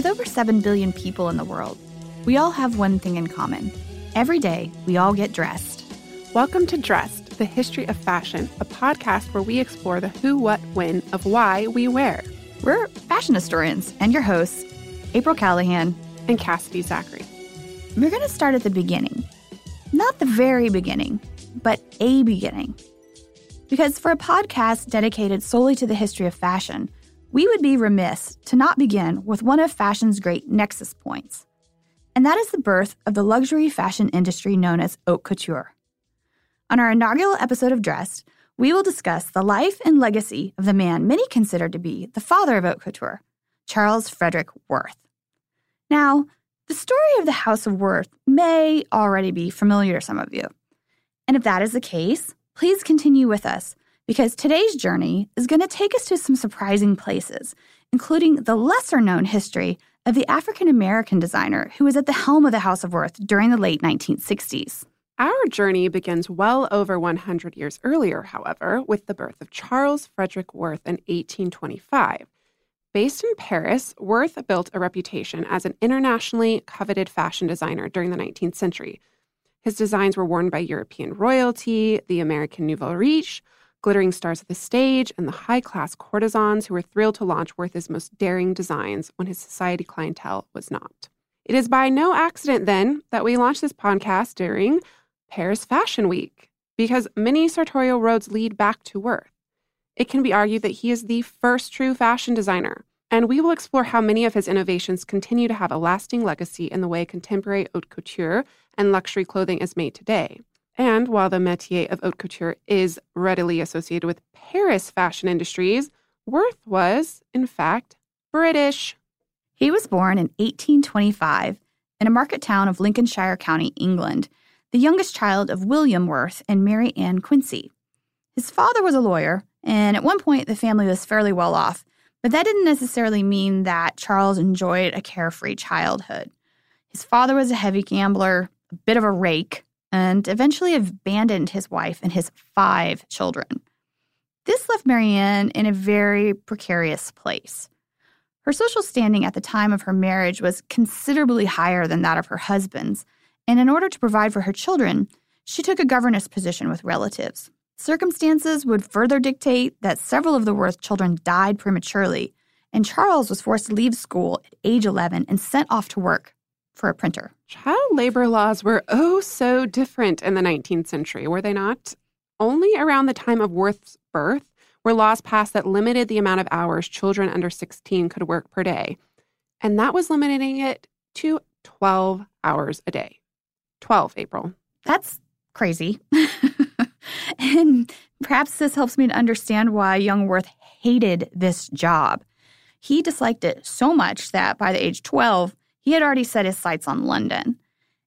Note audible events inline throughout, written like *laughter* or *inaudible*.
With over 7 billion people in the world, we all have one thing in common. Every day, we all get dressed. Welcome to Dressed, the history of fashion, a podcast where we explore the who, what, when of why we wear. We're fashion historians and your hosts, April Callahan and Cassidy Zachary. We're going to start at the beginning. Not the very beginning, but a beginning. Because for a podcast dedicated solely to the history of fashion, we would be remiss to not begin with one of fashion's great nexus points. And that is the birth of the luxury fashion industry known as haute couture. On our inaugural episode of Dressed, we will discuss the life and legacy of the man many consider to be the father of haute couture, Charles Frederick Worth. Now, the story of the House of Worth may already be familiar to some of you. And if that is the case, please continue with us because today's journey is going to take us to some surprising places, including the lesser known history of the African American designer who was at the helm of the House of Worth during the late 1960s. Our journey begins well over 100 years earlier, however, with the birth of Charles Frederick Worth in 1825. Based in Paris, Worth built a reputation as an internationally coveted fashion designer during the 19th century. His designs were worn by European royalty, the American Nouveau Riche, glittering stars of the stage, and the high class courtesans who were thrilled to launch Worth's most daring designs when his society clientele was not. It is by no accident, then, that we launched this podcast during Paris Fashion Week, because many sartorial roads lead back to Worth. It can be argued that he is the first true fashion designer, and we will explore how many of his innovations continue to have a lasting legacy in the way contemporary haute couture and luxury clothing is made today. And while the métier of haute couture is readily associated with Paris fashion industries, Worth was, in fact, British. He was born in 1825 in a market town of Lincolnshire County, England, the youngest child of William Worth and Mary Ann Quincy. His father was a lawyer, and at one point the family was fairly well off, but that didn't necessarily mean that Charles enjoyed a carefree childhood. His father was a heavy gambler, a bit of a rake, and eventually abandoned his wife and his five children. This left Marianne in a very precarious place. Her social standing at the time of her marriage was considerably higher than that of her husband's, and in order to provide for her children, she took a governess position with relatives. Circumstances would further dictate that several of the Worth children died prematurely, and Charles was forced to leave school at age 11 and sent off to work for a printer. Child labor laws were oh so different in the 19th century, were they not? Only around the time of Worth's birth were laws passed that limited the amount of hours children under 16 could work per day. And that was limiting it to 12 hours a day. 12, April. That's crazy. *laughs* and perhaps this helps me to understand why young Worth hated this job. He disliked it so much that by the age 12, he had already set his sights on London.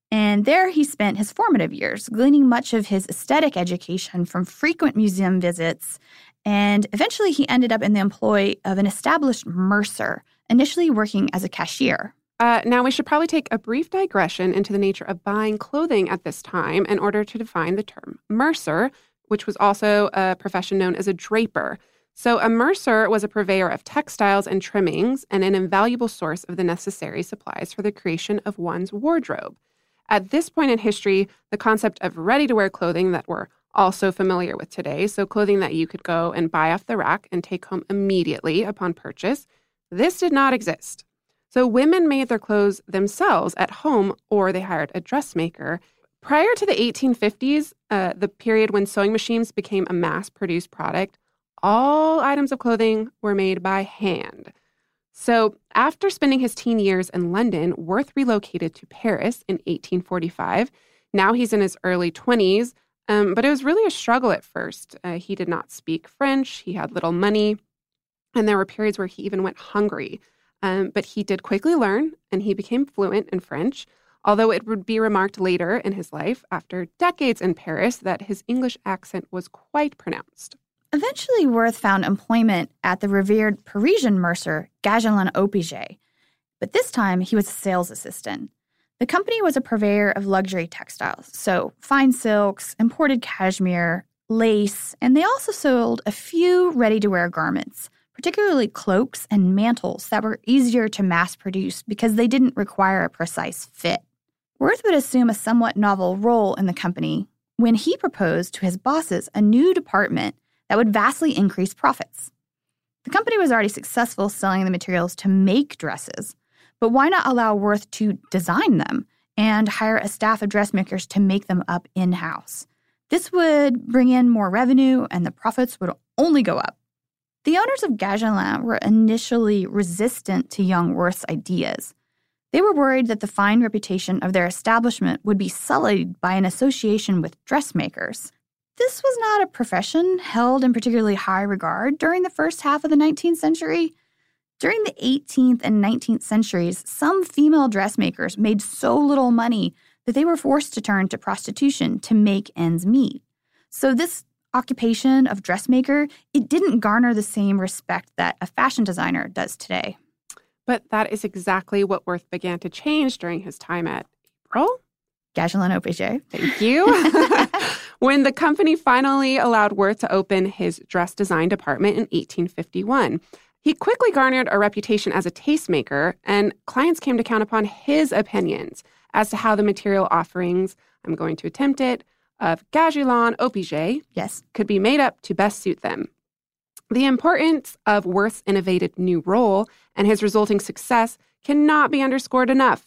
And there he spent his formative years, gleaning much of his aesthetic education from frequent museum visits. And eventually he ended up in the employ of an established mercer, initially working as a cashier. Uh, now, we should probably take a brief digression into the nature of buying clothing at this time in order to define the term mercer, which was also a profession known as a draper. So, a mercer was a purveyor of textiles and trimmings and an invaluable source of the necessary supplies for the creation of one's wardrobe. At this point in history, the concept of ready to wear clothing that we're also familiar with today, so clothing that you could go and buy off the rack and take home immediately upon purchase, this did not exist. So, women made their clothes themselves at home or they hired a dressmaker. Prior to the 1850s, uh, the period when sewing machines became a mass produced product, all items of clothing were made by hand. So, after spending his teen years in London, Worth relocated to Paris in 1845. Now he's in his early 20s, um, but it was really a struggle at first. Uh, he did not speak French, he had little money, and there were periods where he even went hungry. Um, but he did quickly learn and he became fluent in French, although it would be remarked later in his life, after decades in Paris, that his English accent was quite pronounced. Eventually, Worth found employment at the revered Parisian mercer Gagelin Opigez, but this time he was a sales assistant. The company was a purveyor of luxury textiles, so fine silks, imported cashmere, lace, and they also sold a few ready to wear garments, particularly cloaks and mantles that were easier to mass produce because they didn't require a precise fit. Worth would assume a somewhat novel role in the company when he proposed to his bosses a new department that would vastly increase profits. The company was already successful selling the materials to make dresses, but why not allow Worth to design them and hire a staff of dressmakers to make them up in house? This would bring in more revenue and the profits would only go up. The owners of Gagelin were initially resistant to young Worth's ideas. They were worried that the fine reputation of their establishment would be sullied by an association with dressmakers. This was not a profession held in particularly high regard during the first half of the 19th century. During the 18th and 19th centuries, some female dressmakers made so little money that they were forced to turn to prostitution to make ends meet. So this occupation of dressmaker, it didn't garner the same respect that a fashion designer does today. But that is exactly what Worth began to change during his time at April. Gagelin Opigez. Thank you. *laughs* when the company finally allowed Worth to open his dress design department in 1851, he quickly garnered a reputation as a tastemaker, and clients came to count upon his opinions as to how the material offerings, I'm going to attempt it, of Gagelin Opigez yes. could be made up to best suit them. The importance of Worth's innovative new role and his resulting success cannot be underscored enough.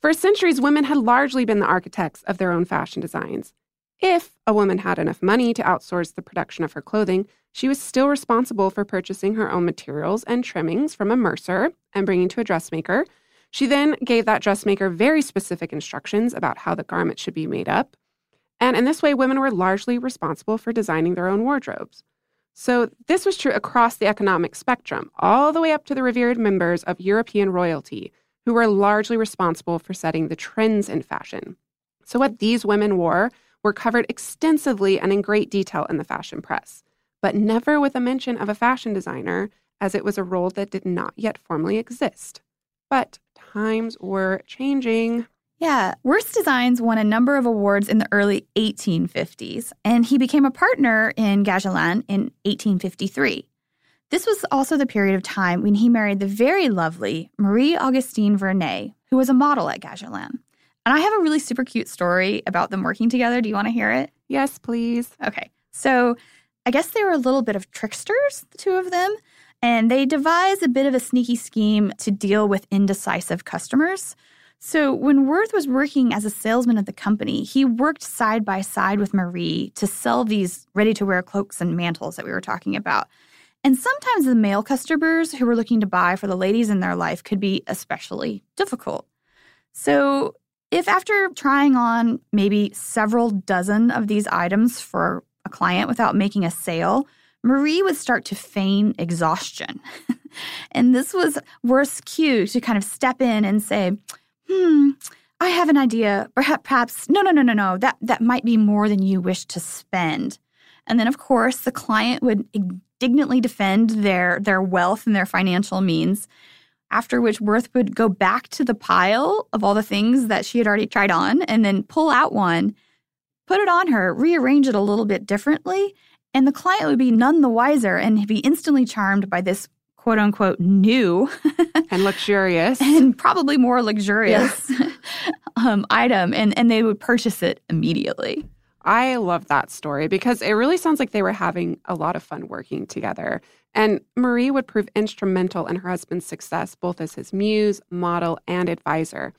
For centuries, women had largely been the architects of their own fashion designs. If a woman had enough money to outsource the production of her clothing, she was still responsible for purchasing her own materials and trimmings from a mercer and bringing to a dressmaker. She then gave that dressmaker very specific instructions about how the garment should be made up. And in this way, women were largely responsible for designing their own wardrobes. So, this was true across the economic spectrum, all the way up to the revered members of European royalty, who were largely responsible for setting the trends in fashion. So, what these women wore were covered extensively and in great detail in the fashion press, but never with a mention of a fashion designer, as it was a role that did not yet formally exist. But times were changing. Yeah, Worth's Designs won a number of awards in the early 1850s, and he became a partner in Gagelin in 1853. This was also the period of time when he married the very lovely Marie Augustine Vernet, who was a model at Gagelin. And I have a really super cute story about them working together. Do you want to hear it? Yes, please. Okay. So I guess they were a little bit of tricksters, the two of them, and they devised a bit of a sneaky scheme to deal with indecisive customers. So, when Worth was working as a salesman at the company, he worked side by side with Marie to sell these ready to wear cloaks and mantles that we were talking about. And sometimes the male customers who were looking to buy for the ladies in their life could be especially difficult. So, if after trying on maybe several dozen of these items for a client without making a sale, Marie would start to feign exhaustion. *laughs* and this was Worth's cue to kind of step in and say, hmm, I have an idea. Perhaps, no, no, no, no, no. That, that might be more than you wish to spend. And then, of course, the client would indignantly defend their, their wealth and their financial means, after which Worth would go back to the pile of all the things that she had already tried on and then pull out one, put it on her, rearrange it a little bit differently, and the client would be none the wiser and be instantly charmed by this quote unquote new *laughs* and luxurious and probably more luxurious yeah. *laughs* um, item and, and they would purchase it immediately i love that story because it really sounds like they were having a lot of fun working together. And marie would prove instrumental in her husband's success both as his muse model and advisor.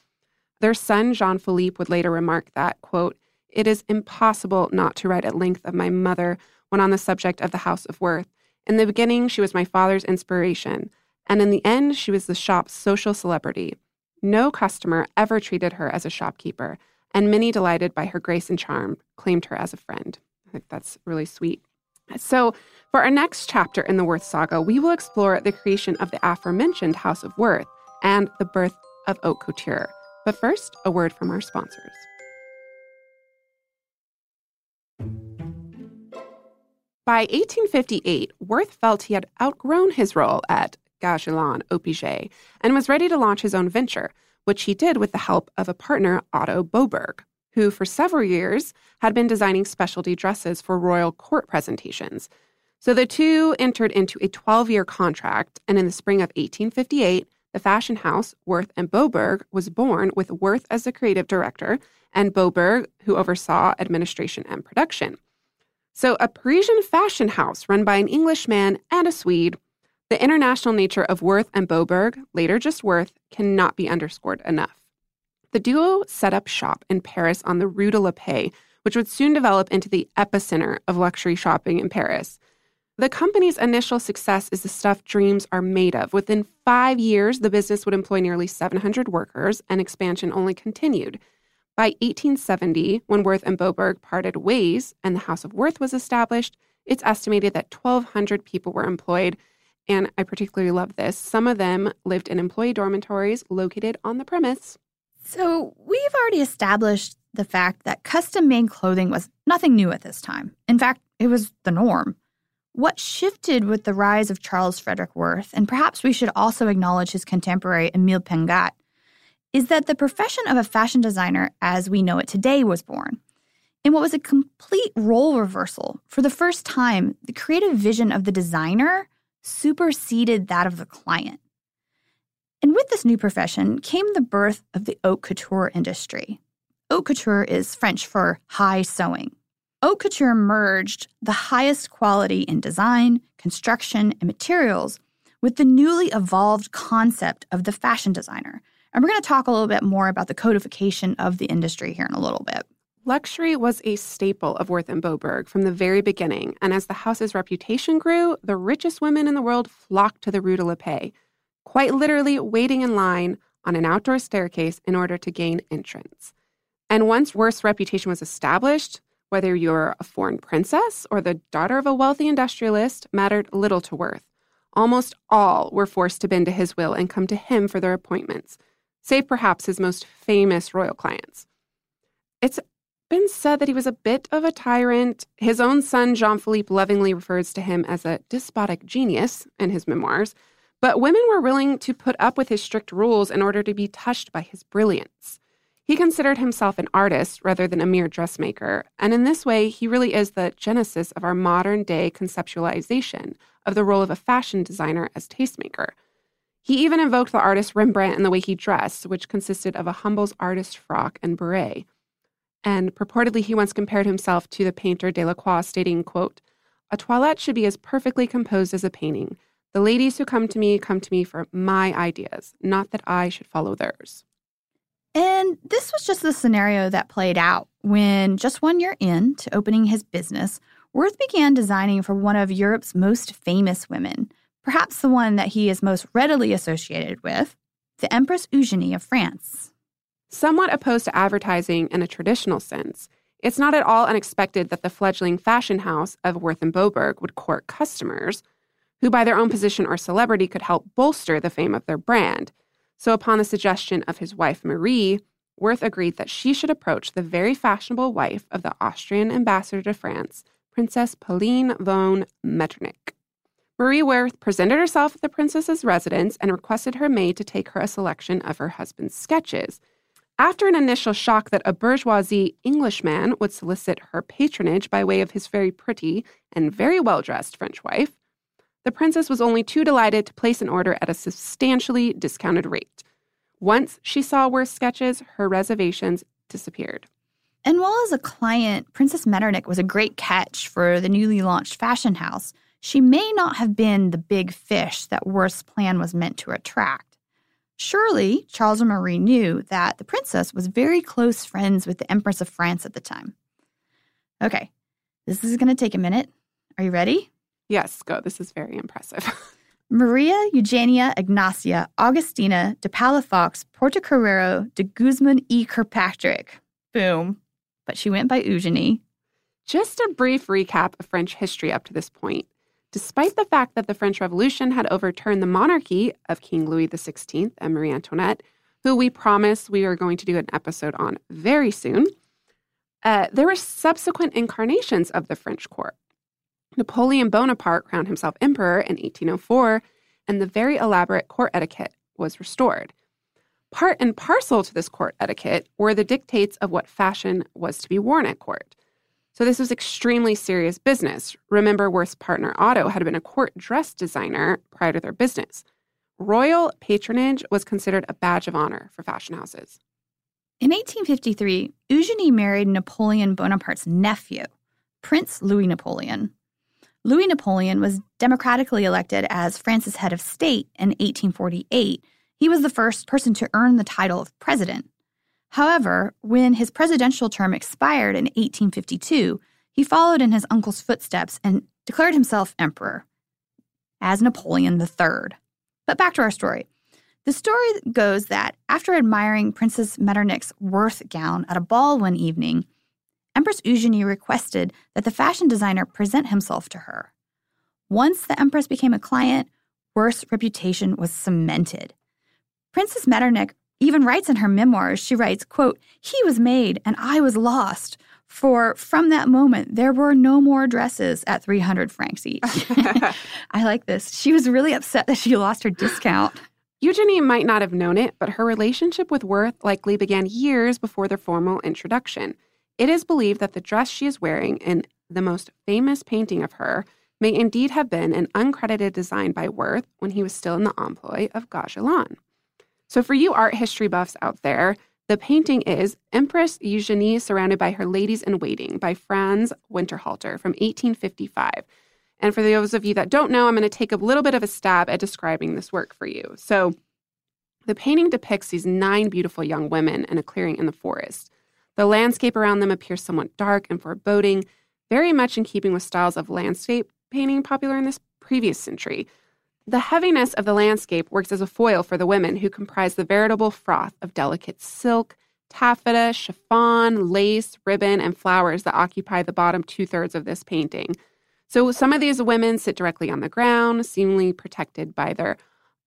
Their son jean philippe would later remark that quote it is impossible not to write at length of my mother when on the subject of the house of worth. In the beginning, she was my father's inspiration, and in the end, she was the shop's social celebrity. No customer ever treated her as a shopkeeper, and many, delighted by her grace and charm, claimed her as a friend. I think that's really sweet. So, for our next chapter in the Worth saga, we will explore the creation of the aforementioned House of Worth and the birth of haute couture. But first, a word from our sponsors. By 1858, Worth felt he had outgrown his role at Gagelin Opigez and was ready to launch his own venture, which he did with the help of a partner, Otto Bobergh, who for several years had been designing specialty dresses for royal court presentations. So the two entered into a 12 year contract, and in the spring of 1858, the fashion house Worth and Bobergh was born with Worth as the creative director and Bobergh, who oversaw administration and production. So, a Parisian fashion house run by an Englishman and a Swede, the international nature of Worth and Bobergh, later just Worth, cannot be underscored enough. The duo set up shop in Paris on the Rue de la Paix, which would soon develop into the epicenter of luxury shopping in Paris. The company's initial success is the stuff dreams are made of. Within five years, the business would employ nearly 700 workers, and expansion only continued. By 1870, when Worth and Bobergh parted ways and the House of Worth was established, it's estimated that 1,200 people were employed. And I particularly love this. Some of them lived in employee dormitories located on the premise. So, we've already established the fact that custom made clothing was nothing new at this time. In fact, it was the norm. What shifted with the rise of Charles Frederick Worth, and perhaps we should also acknowledge his contemporary Emile Pingat, is that the profession of a fashion designer as we know it today was born. In what was a complete role reversal, for the first time, the creative vision of the designer superseded that of the client. And with this new profession came the birth of the haute couture industry. Haute couture is French for high sewing. Haute couture merged the highest quality in design, construction, and materials with the newly evolved concept of the fashion designer. And we're going to talk a little bit more about the codification of the industry here in a little bit. Luxury was a staple of Worth and Bobergh from the very beginning, and as the house's reputation grew, the richest women in the world flocked to the Rue de la Paix, quite literally waiting in line on an outdoor staircase in order to gain entrance. And once Worth's reputation was established, whether you're a foreign princess or the daughter of a wealthy industrialist mattered little to Worth. Almost all were forced to bend to his will and come to him for their appointments, save perhaps his most famous royal clients. It's been said that he was a bit of a tyrant. His own son, Jean Philippe, lovingly refers to him as a despotic genius in his memoirs, but women were willing to put up with his strict rules in order to be touched by his brilliance. He considered himself an artist rather than a mere dressmaker, and in this way, he really is the genesis of our modern day conceptualization of the role of a fashion designer as tastemaker. He even invoked the artist Rembrandt in the way he dressed, which consisted of a humble artist frock and beret. And purportedly, he once compared himself to the painter Delacroix, stating, quote, A toilette should be as perfectly composed as a painting. The ladies who come to me come to me for my ideas, not that I should follow theirs. And this was just the scenario that played out when, just one year in to opening his business, Worth began designing for one of Europe's most famous women, perhaps the one that he is most readily associated with, the Empress Eugenie of France. Somewhat opposed to advertising in a traditional sense, it's not at all unexpected that the fledgling fashion house of Worth and Bobergh would court customers who, by their own position or celebrity, could help bolster the fame of their brand so, upon the suggestion of his wife Marie, Worth agreed that she should approach the very fashionable wife of the Austrian ambassador to France, Princess Pauline von Metternich. Marie Worth presented herself at the princess's residence and requested her maid to take her a selection of her husband's sketches. After an initial shock that a bourgeoisie Englishman would solicit her patronage by way of his very pretty and very well dressed French wife, the princess was only too delighted to place an order at a substantially discounted rate. Once she saw Worth's sketches, her reservations disappeared. And while as a client, Princess Metternich was a great catch for the newly launched fashion house, she may not have been the big fish that Worth's plan was meant to attract. Surely, Charles and Marie knew that the princess was very close friends with the Empress of France at the time. Okay, this is going to take a minute. Are you ready? Yes, go. This is very impressive. *laughs* Maria Eugenia Ignacia Augustina de Palafox Portocarrero de Guzman y Kirkpatrick. Boom. But she went by Eugenie. Just a brief recap of French history up to this point. Despite the fact that the French Revolution had overturned the monarchy of King Louis XVI and Marie Antoinette, who we promise we are going to do an episode on very soon, uh, there were subsequent incarnations of the French court. Napoleon Bonaparte crowned himself emperor in 1804, and the very elaborate court etiquette was restored. Part and parcel to this court etiquette were the dictates of what fashion was to be worn at court. So this was extremely serious business. Remember, Worth's partner Otto had been a court dress designer prior to their business. Royal patronage was considered a badge of honor for fashion houses. In 1853, Eugenie married Napoleon Bonaparte's nephew, Prince Louis Napoleon. Louis Napoleon was democratically elected as France's head of state in 1848. He was the first person to earn the title of president. However, when his presidential term expired in 1852, he followed in his uncle's footsteps and declared himself emperor as Napoleon III. But back to our story. The story goes that after admiring Princess Metternich's Worth gown at a ball one evening, Empress Eugenie requested that the fashion designer present himself to her. Once the Empress became a client, Worth's reputation was cemented. Princess Metternich even writes in her memoirs, she writes, quote, He was made and I was lost. For from that moment, there were no more dresses at 300 francs each. *laughs* *laughs* I like this. She was really upset that she lost her discount. Eugenie might not have known it, but her relationship with Worth likely began years before their formal introduction. It is believed that the dress she is wearing in the most famous painting of her may indeed have been an uncredited design by Worth when he was still in the employ of Gagelin. So, for you art history buffs out there, the painting is Empress Eugenie Surrounded by Her Ladies in Waiting by Franz Winterhalter from 1855. And for those of you that don't know, I'm going to take a little bit of a stab at describing this work for you. So, the painting depicts these nine beautiful young women in a clearing in the forest. The landscape around them appears somewhat dark and foreboding, very much in keeping with styles of landscape painting popular in this previous century. The heaviness of the landscape works as a foil for the women who comprise the veritable froth of delicate silk, taffeta, chiffon, lace, ribbon, and flowers that occupy the bottom two thirds of this painting. So some of these women sit directly on the ground, seemingly protected by their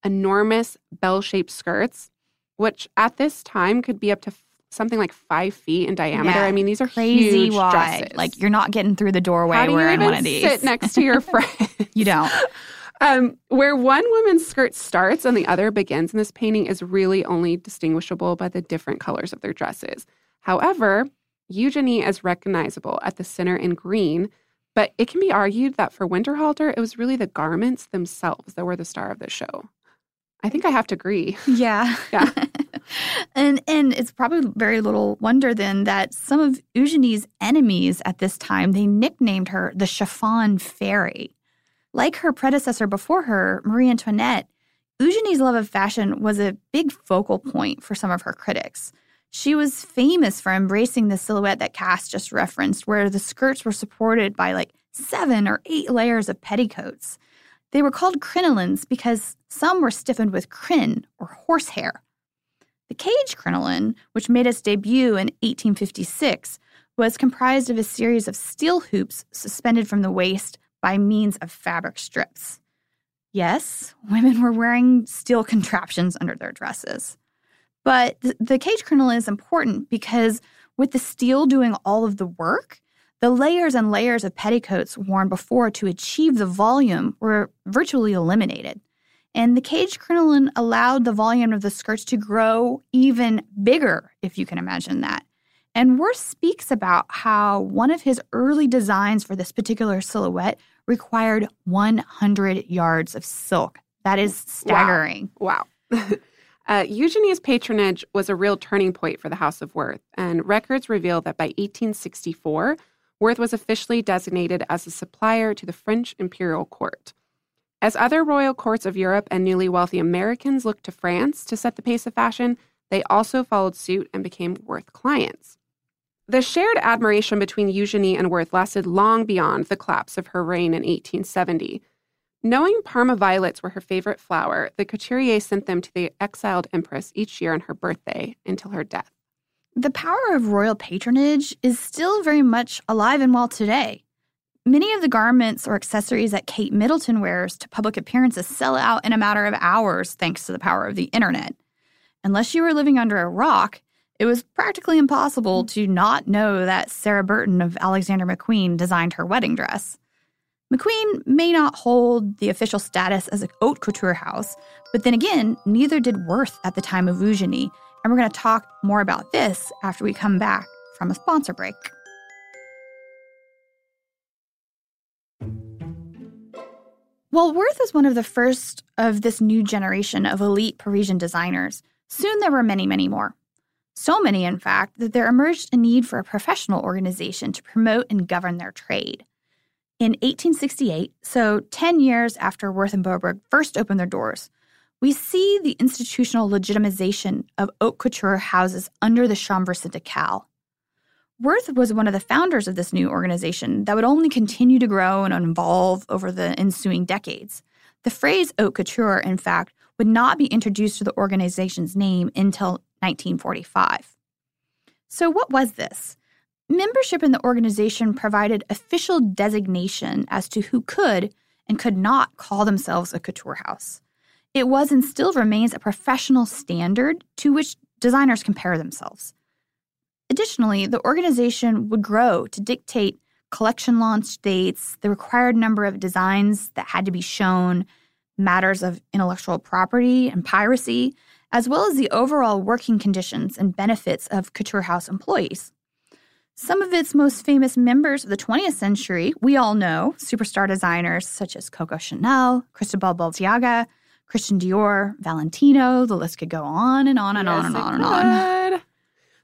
enormous bell shaped skirts, which at this time could be up to something like five feet in diameter. Yeah, I mean, these are crazy wide. dresses. Like you're not getting through the doorway How do you wearing even one of these. sit next to your *laughs* friend? you don't. Um, where one woman's skirt starts and the other begins in this painting is really only distinguishable by the different colors of their dresses. However, Eugenie is recognizable at the center in green, but it can be argued that for Winterhalter, it was really the garments themselves that were the star of the show. I think I have to agree. Yeah. *laughs* Yeah. *laughs* and and it's probably very little wonder then that some of Eugenie's enemies at this time they nicknamed her the chiffon fairy. Like her predecessor before her, Marie Antoinette, Eugenie's love of fashion was a big focal point for some of her critics. She was famous for embracing the silhouette that Cass just referenced, where the skirts were supported by like seven or eight layers of petticoats. They were called crinolines because some were stiffened with crin or horsehair. The cage crinoline, which made its debut in 1856, was comprised of a series of steel hoops suspended from the waist by means of fabric strips. Yes, women were wearing steel contraptions under their dresses. But the cage crinoline is important because with the steel doing all of the work, the layers and layers of petticoats worn before to achieve the volume were virtually eliminated. And the cage crinoline allowed the volume of the skirts to grow even bigger, if you can imagine that. And Worth speaks about how one of his early designs for this particular silhouette required 100 yards of silk. That is staggering. Wow. wow. *laughs* uh, Eugenie's patronage was a real turning point for the House of Worth, and records reveal that by 1864, Worth was officially designated as a supplier to the French imperial court. As other royal courts of Europe and newly wealthy Americans looked to France to set the pace of fashion, they also followed suit and became Worth clients. The shared admiration between Eugenie and Worth lasted long beyond the collapse of her reign in 1870. Knowing Parma violets were her favorite flower, the couturier sent them to the exiled empress each year on her birthday until her death. The power of royal patronage is still very much alive and well today. Many of the garments or accessories that Kate Middleton wears to public appearances sell out in a matter of hours thanks to the power of the internet. Unless you were living under a rock, it was practically impossible mm-hmm. to not know that Sarah Burton of Alexander McQueen designed her wedding dress. McQueen may not hold the official status as a haute couture house, but then again, neither did Worth at the time of Eugenie, and we're going to talk more about this after we come back from a sponsor break. While Worth is one of the first of this new generation of elite Parisian designers, soon there were many, many more. So many, in fact, that there emerged a need for a professional organization to promote and govern their trade. In 1868, so 10 years after Worth and Bobergh first opened their doors, we see the institutional legitimization of haute couture houses under the Chambre syndicale. Worth was one of the founders of this new organization that would only continue to grow and evolve over the ensuing decades. The phrase haute couture, in fact, would not be introduced to the organization's name until 1945. So, what was this? Membership in the organization provided official designation as to who could and could not call themselves a couture house. It was and still remains a professional standard to which designers compare themselves. Additionally, the organization would grow to dictate collection launch dates, the required number of designs that had to be shown, matters of intellectual property and piracy, as well as the overall working conditions and benefits of couture house employees. Some of its most famous members of the 20th century, we all know, superstar designers such as Coco Chanel, Cristobal Balenciaga, Christian Dior, Valentino, the list could go on and on and Yes, on and on and on.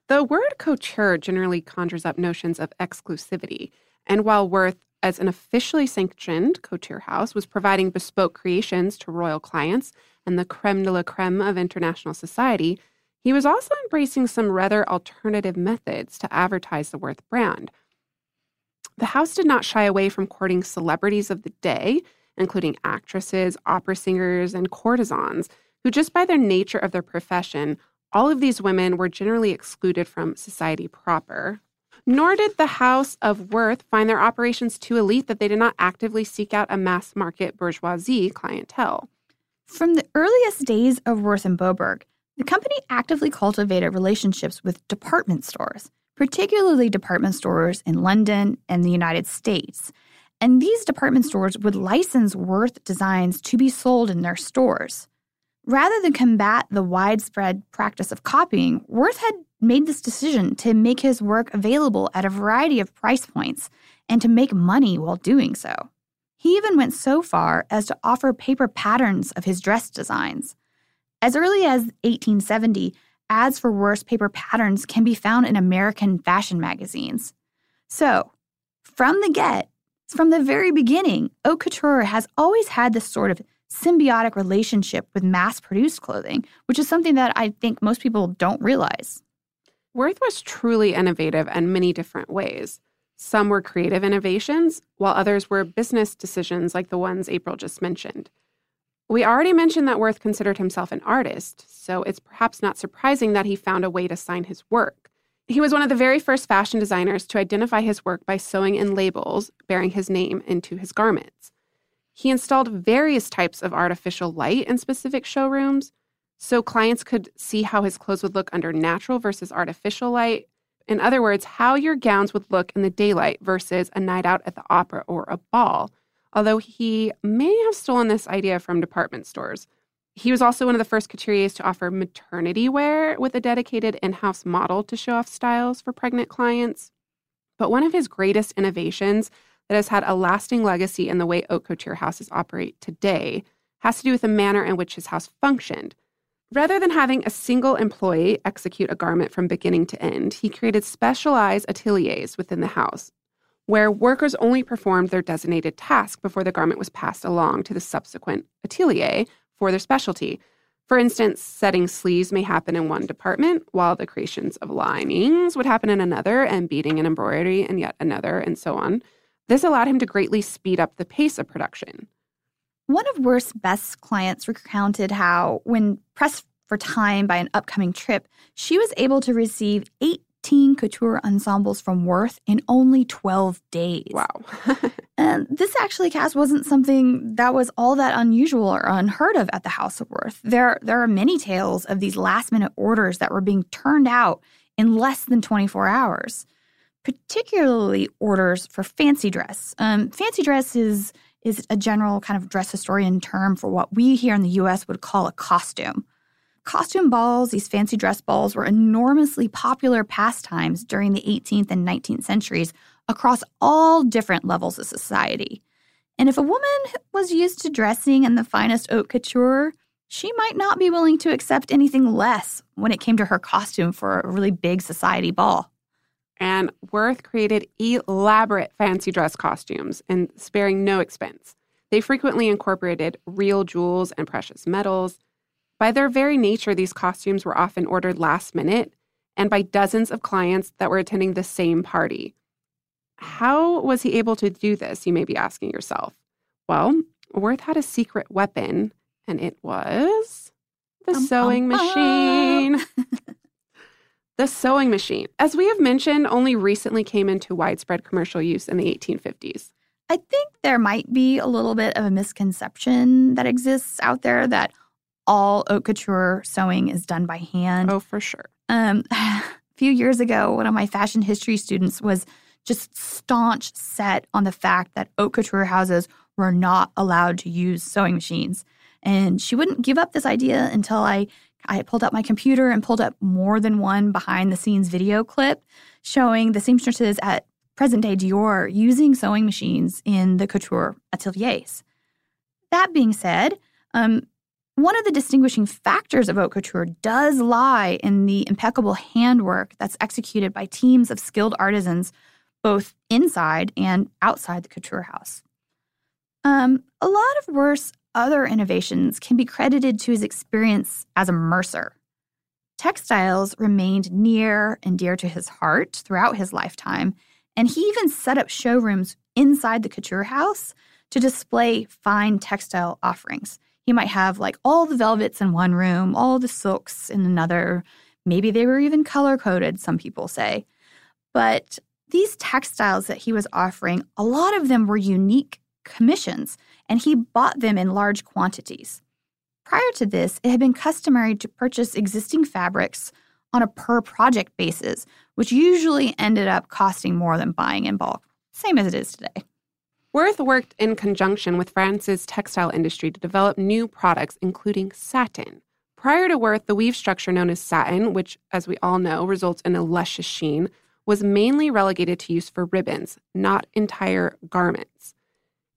The word couture generally conjures up notions of exclusivity. And while Worth, as an officially sanctioned couture house, was providing bespoke creations to royal clients and the creme de la creme of international society, he was also embracing some rather alternative methods to advertise the Worth brand. The house did not shy away from courting celebrities of the day, including actresses, opera singers, and courtesans, who, just by their nature of their profession, all of these women were generally excluded from society proper. Nor did the House of Worth find their operations too elite that they did not actively seek out a mass market bourgeoisie clientele. From the earliest days of Worth and Bobergh, the company actively cultivated relationships with department stores, particularly department stores in London and the United States. And these department stores would license Worth designs to be sold in their stores. Rather than combat the widespread practice of copying, Worth had made this decision to make his work available at a variety of price points and to make money while doing so. He even went so far as to offer paper patterns of his dress designs. As early as 1870, ads for Worth's paper patterns can be found in American fashion magazines. So, from the get, from the very beginning, haute couture has always had this sort of symbiotic relationship with mass produced clothing, which is something that I think most people don't realize. Worth was truly innovative in many different ways. Some were creative innovations, while others were business decisions like the ones April just mentioned. We already mentioned that Worth considered himself an artist, so it's perhaps not surprising that he found a way to sign his work. He was one of the very first fashion designers to identify his work by sewing in labels bearing his name into his garments. He installed various types of artificial light in specific showrooms so clients could see how his clothes would look under natural versus artificial light. In other words, how your gowns would look in the daylight versus a night out at the opera or a ball, although he may have stolen this idea from department stores. He was also one of the first couturiers to offer maternity wear with a dedicated in house model to show off styles for pregnant clients. But one of his greatest innovations that has had a lasting legacy in the way haute couture houses operate today has to do with the manner in which his house functioned. Rather than having a single employee execute a garment from beginning to end, he created specialized ateliers within the house where workers only performed their designated task before the garment was passed along to the subsequent atelier for their specialty. For instance, setting sleeves may happen in one department, while the creations of linings would happen in another, and beading and embroidery in yet another, and so on. This allowed him to greatly speed up the pace of production. One of Worth's best clients recounted how, when pressed for time by an upcoming trip, she was able to receive 18 couture ensembles from Worth in only 12 days. Wow. *laughs* And this actually, Cass, wasn't something that was all that unusual or unheard of at the House of Worth. There, there are many tales of these last minute orders that were being turned out in less than 24 hours, particularly orders for fancy dress. Um, fancy dress is, is a general kind of dress historian term for what we here in the US would call a costume. Costume balls, these fancy dress balls, were enormously popular pastimes during the 18th and 19th centuries across all different levels of society. And if a woman was used to dressing in the finest haute couture, she might not be willing to accept anything less when it came to her costume for a really big society ball. And Worth created elaborate fancy dress costumes and sparing no expense. They frequently incorporated real jewels and precious metals. By their very nature, these costumes were often ordered last minute and by dozens of clients that were attending the same party. How was he able to do this, you may be asking yourself? Well, Worth had a secret weapon, and it was the um, sewing um, machine. *laughs* the sewing machine, as we have mentioned, only recently came into widespread commercial use in the 1850s. I think there might be a little bit of a misconception that exists out there that all haute couture sewing is done by hand. Oh, for sure. Um, *sighs* a few years ago, one of my fashion history students was just staunch set on the fact that haute couture houses were not allowed to use sewing machines. And she wouldn't give up this idea until I I pulled out my computer and pulled up more than one behind the scenes video clip showing the seamstresses at present day Dior using sewing machines in the couture ateliers. That being said, um, one of the distinguishing factors of haute couture does lie in the impeccable handwork that's executed by teams of skilled artisans, both inside and outside the couture house. Um, a lot of Worth's other innovations can be credited to his experience as a mercer. Textiles remained near and dear to his heart throughout his lifetime, and he even set up showrooms inside the couture house to display fine textile offerings. He might have like all the velvets in one room, all the silks in another. Maybe they were even color coded, some people say. But these textiles that he was offering, a lot of them were unique commissions, and he bought them in large quantities. Prior to this, it had been customary to purchase existing fabrics on a per project basis, which usually ended up costing more than buying in bulk, same as it is today. Worth worked in conjunction with France's textile industry to develop new products, including satin. Prior to Worth, the weave structure known as satin, which, as we all know, results in a luscious sheen, was mainly relegated to use for ribbons, not entire garments.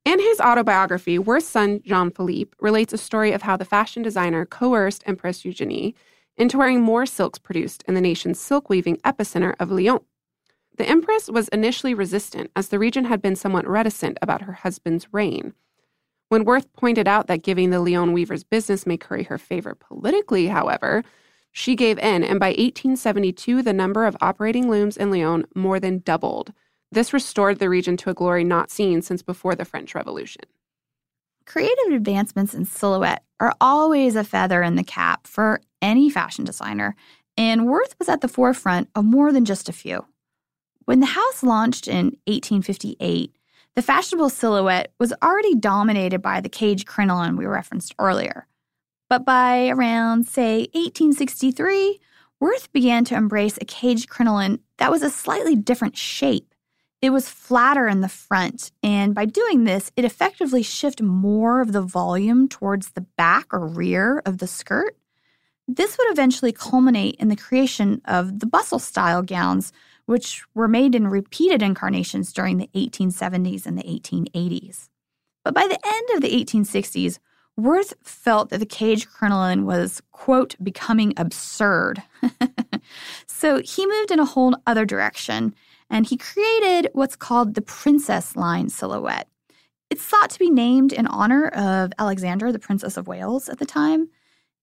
In his autobiography, Worth's son, Jean Philippe, relates a story of how the fashion designer coerced Empress Eugenie into wearing more silks produced in the nation's silk weaving epicenter of Lyon. The Empress was initially resistant, as the region had been somewhat reticent about her husband's reign. When Worth pointed out that giving the Lyon weavers business may curry her favor politically, however, she gave in, and by 1872, the number of operating looms in Lyon more than doubled. This restored the region to a glory not seen since before the French Revolution. Creative advancements in silhouette are always a feather in the cap for any fashion designer, and Worth was at the forefront of more than just a few. When the house launched in 1858, the fashionable silhouette was already dominated by the cage crinoline we referenced earlier. But by around, say, 1863, Worth began to embrace a cage crinoline that was a slightly different shape. It was flatter in the front, and by doing this, it effectively shifted more of the volume towards the back or rear of the skirt. This would eventually culminate in the creation of the bustle style gowns, which were made in repeated incarnations during the 1870s and the 1880s. But by the end of the 1860s, Worth felt that the cage crinoline was, quote, becoming absurd. *laughs* so he moved in a whole other direction and he created what's called the princess line silhouette. It's thought to be named in honor of Alexandra, the Princess of Wales at the time.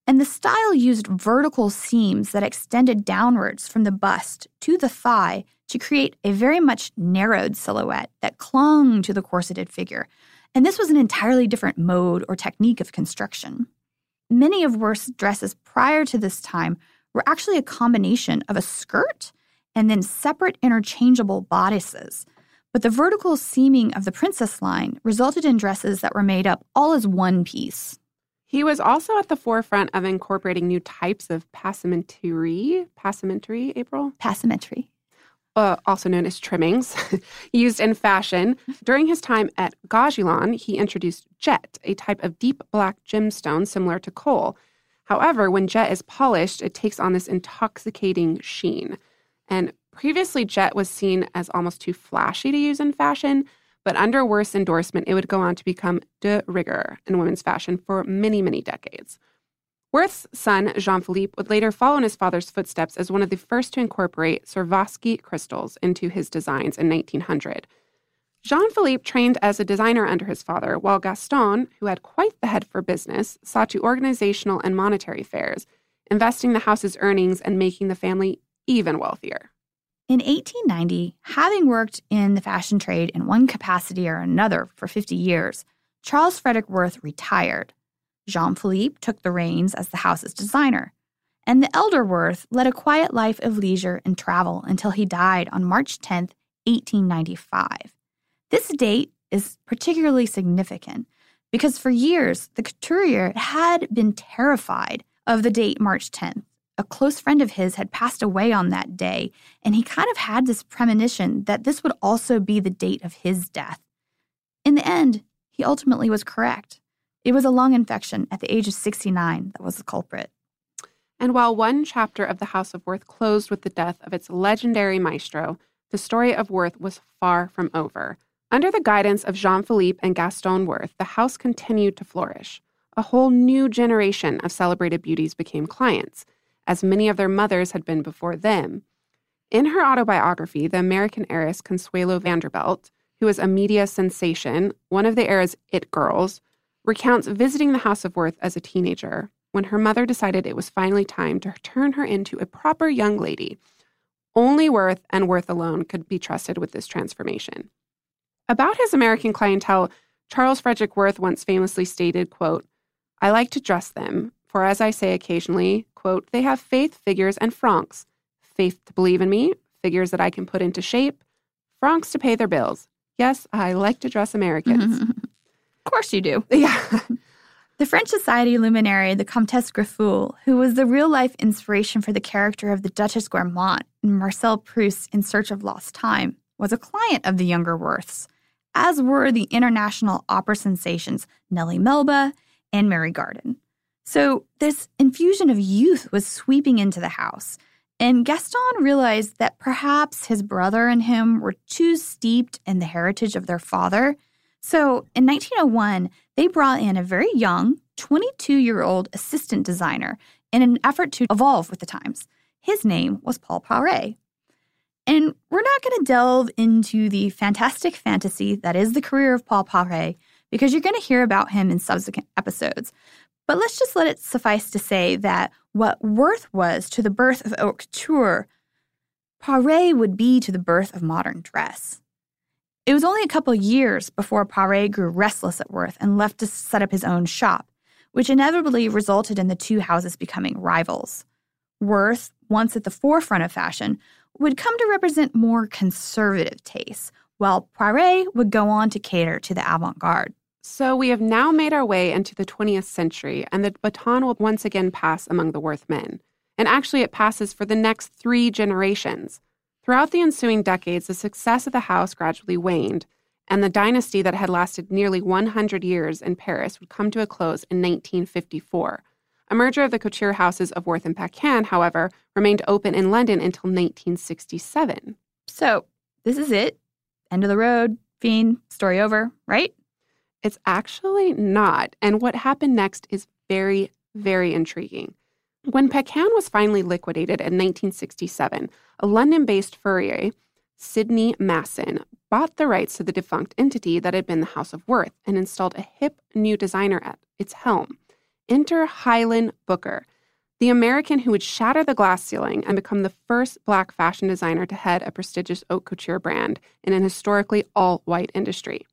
And the style used vertical seams that extended downwards from the bust to the thigh to create a very much narrowed silhouette that clung to the corseted figure. And this was an entirely different mode or technique of construction. Many of Worth's dresses prior to this time were actually a combination of a skirt and then separate interchangeable bodices. But the vertical seaming of the princess line resulted in dresses that were made up all as one piece. He was also at the forefront of incorporating new types of passementerie. Passementerie, April? Passementerie. Uh, also known as trimmings, *laughs* used in fashion. During his time at Gagelin, he introduced jet, a type of deep black gemstone similar to coal. However, when jet is polished, it takes on this intoxicating sheen. And previously, jet was seen as almost too flashy to use in fashion, but under Worth's endorsement, it would go on to become de rigueur in women's fashion for many, many decades. Worth's son, Jean Philippe, would later follow in his father's footsteps as one of the first to incorporate Swarovski crystals into his designs in 1900. Jean Philippe trained as a designer under his father, while Gaston, who had quite the head for business, saw to organizational and monetary affairs, investing the house's earnings and making the family even wealthier. In 1890, having worked in the fashion trade in one capacity or another for 50 years, Charles Frederick Worth retired. Jean Philippe took the reins as the house's designer, and the elder Worth led a quiet life of leisure and travel until he died on March 10, 1895. This date is particularly significant because for years the couturier had been terrified of the date March 10th a close friend of his had passed away on that day, and he kind of had this premonition that this would also be the date of his death. In the end, he ultimately was correct. It was a lung infection at the age of 69 that was the culprit. And while one chapter of the House of Worth closed with the death of its legendary maestro, the story of Worth was far from over. Under the guidance of Jean Philippe and Gaston Worth, the house continued to flourish. A whole new generation of celebrated beauties became clients as many of their mothers had been before them. In her autobiography, the American heiress Consuelo Vanderbilt, who was a media sensation, one of the era's it girls, recounts visiting the House of Worth as a teenager when her mother decided it was finally time to turn her into a proper young lady. Only Worth and Worth alone could be trusted with this transformation. About his American clientele, Charles Frederick Worth once famously stated, quote, I like to dress them, for as I say occasionally, quote, they have faith, figures, and francs. Faith to believe in me, figures that I can put into shape, francs to pay their bills. Yes, I like to dress Americans. *laughs* of course you do. *laughs* Yeah. the French society luminary, the Comtesse Greffulhe, who was the real life inspiration for the character of the Duchess Guermantes in Marcel Proust's In Search of Lost Time, was a client of the younger Worths, as were the international opera sensations Nellie Melba and Mary Garden. So, this infusion of youth was sweeping into the house, and Gaston realized that perhaps his brother and him were too steeped in the heritage of their father. So, in 1901, they brought in a very young, 22 year old assistant designer in an effort to evolve with the times. His name was Paul Poiret. And we're not going to delve into the fantastic fantasy that is the career of Paul Poiret because you're going to hear about him in subsequent episodes. But let's just let it suffice to say that what Worth was to the birth of haute couture, Poiret would be to the birth of modern dress. It was only a couple of years before Poiret grew restless at Worth and left to set up his own shop, which inevitably resulted in the two houses becoming rivals. Worth, once at the forefront of fashion, would come to represent more conservative tastes, while Poiret would go on to cater to the avant garde. So we have now made our way into the 20th century, and the baton will once again pass among the Worth men. And actually, it passes for the next three generations. Throughout the ensuing decades, the success of the house gradually waned, and the dynasty that had lasted nearly 100 years in Paris would come to a close in 1954. A merger of the couture houses of Worth and Paquin, however, remained open in London until 1967. So, this is it. End of the road. Fiend, story over, right? It's actually not. And what happened next is very, very intriguing. When Paquin was finally liquidated in 1967, a London based furrier, Sidney Masson, bought the rights to the defunct entity that had been the House of Worth and installed a hip new designer at its helm. Enter Hylan Booker, the American who would shatter the glass ceiling and become the first black fashion designer to head a prestigious haute couture brand in an historically all white industry.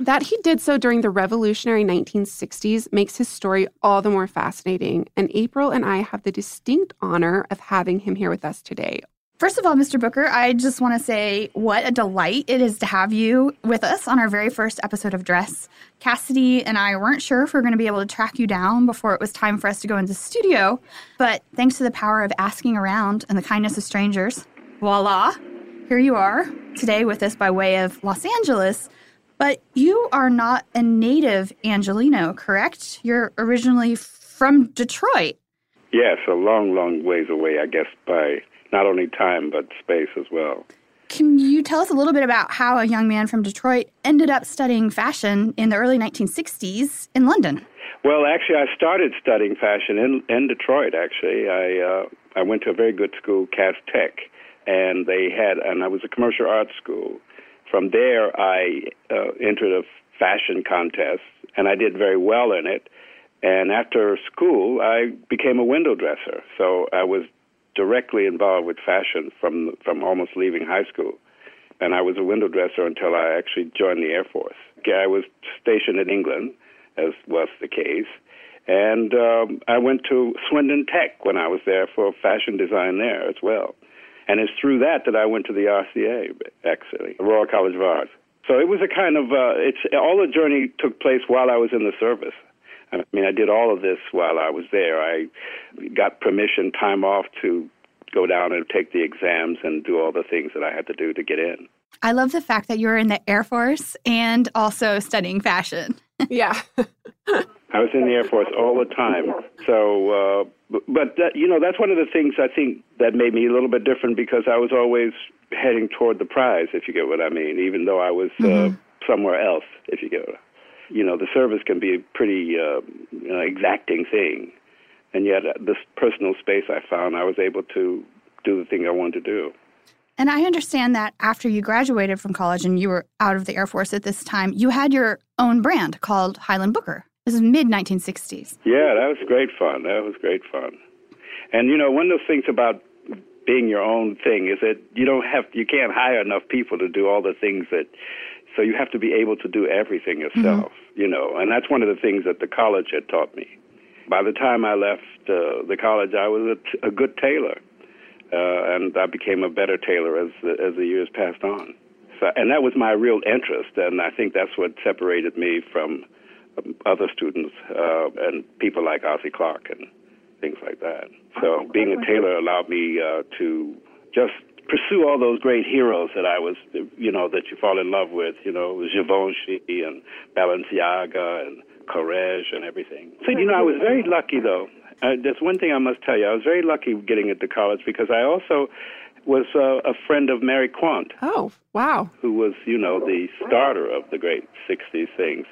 That he did so during the revolutionary 1960s makes his story all the more fascinating, and April and I have the distinct honor of having him here with us today. First of all, Mr. Booker, I just want to say what a delight it is to have you with us on our very first episode of Dress. Cassidy and I weren't sure if we were going to be able to track you down before it was time for us to go into the studio, but thanks to the power of asking around and the kindness of strangers, voila, here you are today with us by way of Los Angeles. But you are not a native Angeleno, correct? You're originally from Detroit. Yes, a long, long ways away, I guess, by not only time but space as well. Can you tell us a little bit about how a young man from Detroit ended up studying fashion in the early 1960s in London? Well, actually, I started studying fashion in, in Detroit. Actually, I uh, I went to a very good school, Cass Tech, and they had, and I was a commercial arts school. From there, I uh, entered a fashion contest, and I did very well in it. And after school, I became a window dresser. So I was directly involved with fashion from from almost leaving high school. And I was a window dresser until I actually joined the Air Force. I was stationed in England, as was the case. And um, I went to Swindon Tech when I was there for fashion design there as well. And it's through that that I went to the RCA, actually, Royal College of Art. So it was a kind of, uh, it's all the journey took place while I was in the service. I mean, I did all of this while I was there. I got permission, time off to go down and take the exams and do all the things that I had to do to get in. I love the fact that you were in the Air Force and also studying fashion. *laughs* yeah. I was in the Air Force all the time. So, uh, but that, you know, that's one of the things I think that made me a little bit different because I was always heading toward the prize, if you get what I mean, even though I was uh, mm-hmm. uh, somewhere else, if you get what I you know, the service can be a pretty uh, you know, exacting thing. And yet, uh, this personal space I found, I was able to do the thing I wanted to do. And I understand that after you graduated from college and you were out of the Air Force at this time, you had your own brand called Hylan Booker. This is mid 1960s. Yeah, that was great fun. That was great fun. And you know, one of the things about being your own thing is that you don't have you can't hire enough people to do all the things that so you have to be able to do everything yourself, mm-hmm. you know, and that's one of the things that the college had taught me. By the time I left uh, the college, I was a, t- a good tailor, uh, and I became a better tailor as the, as the years passed on. So, and that was my real interest, and I think that's what separated me from um, other students uh, and people like Ossie Clark and things like that. So being a tailor allowed me uh, to just pursue all those great heroes that I was, you know, that you fall in love with, you know, Givenchy and Balenciaga and Courrèges and everything. So, you know, I was very lucky, though. Uh, there's one thing I must tell you. I was very lucky getting into college because I also was uh, a friend of Mary Quant. Oh, wow. Who was, you know, the starter of the great 60s things.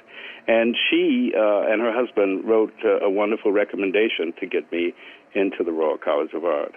And she uh, and her husband wrote uh, a wonderful recommendation to get me into the Royal College of Art.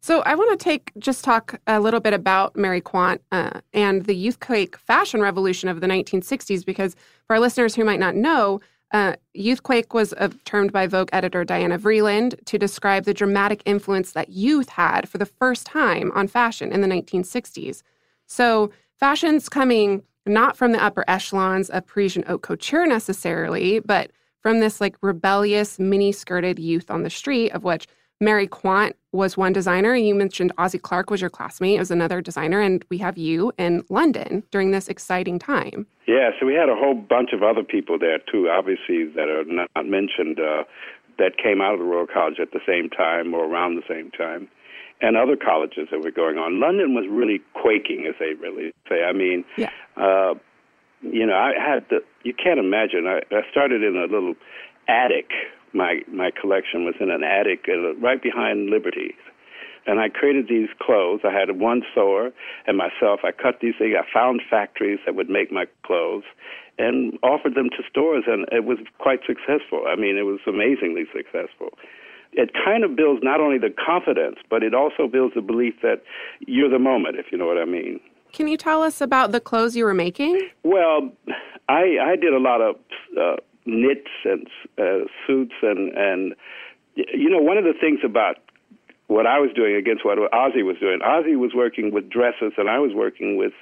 So I want to take just talk a little bit about Mary Quant uh, and the youthquake fashion revolution of the 1960s, because for our listeners who might not know, uh, youthquake was uh, termed by Vogue editor Diana Vreeland to describe the dramatic influence that youth had for the first time on fashion in the 1960s. So fashion's coming not from the upper echelons of Parisian haute couture necessarily, but from this like rebellious mini skirted youth on the street, of which Mary Quant was one designer. You mentioned Ossie Clark was your classmate It was another designer, and we have you in London during this exciting time. Yeah, so we had a whole bunch of other people there too, obviously that are not mentioned uh, that came out of the Royal College at the same time or around the same time, and other colleges that were going on. London was really quaking, as they really say. I mean, yeah. uh, you know, I had the. You can't imagine. I, I started in a little attic my my collection was in an attic uh, right behind Liberty's. And I created these clothes. I had one sewer and myself. I cut these things. I found factories that would make my clothes and offered them to stores, and it was quite successful. I mean, it was amazingly successful. It kind of builds not only the confidence, but it also builds the belief that you're the moment, if you know what I mean. Can you tell us about the clothes you were making? Well, I, I did a lot of uh, knits and uh, suits and and you know one of the things about what I was doing against what Ossie was doing. Ossie was working with dresses, and I was working with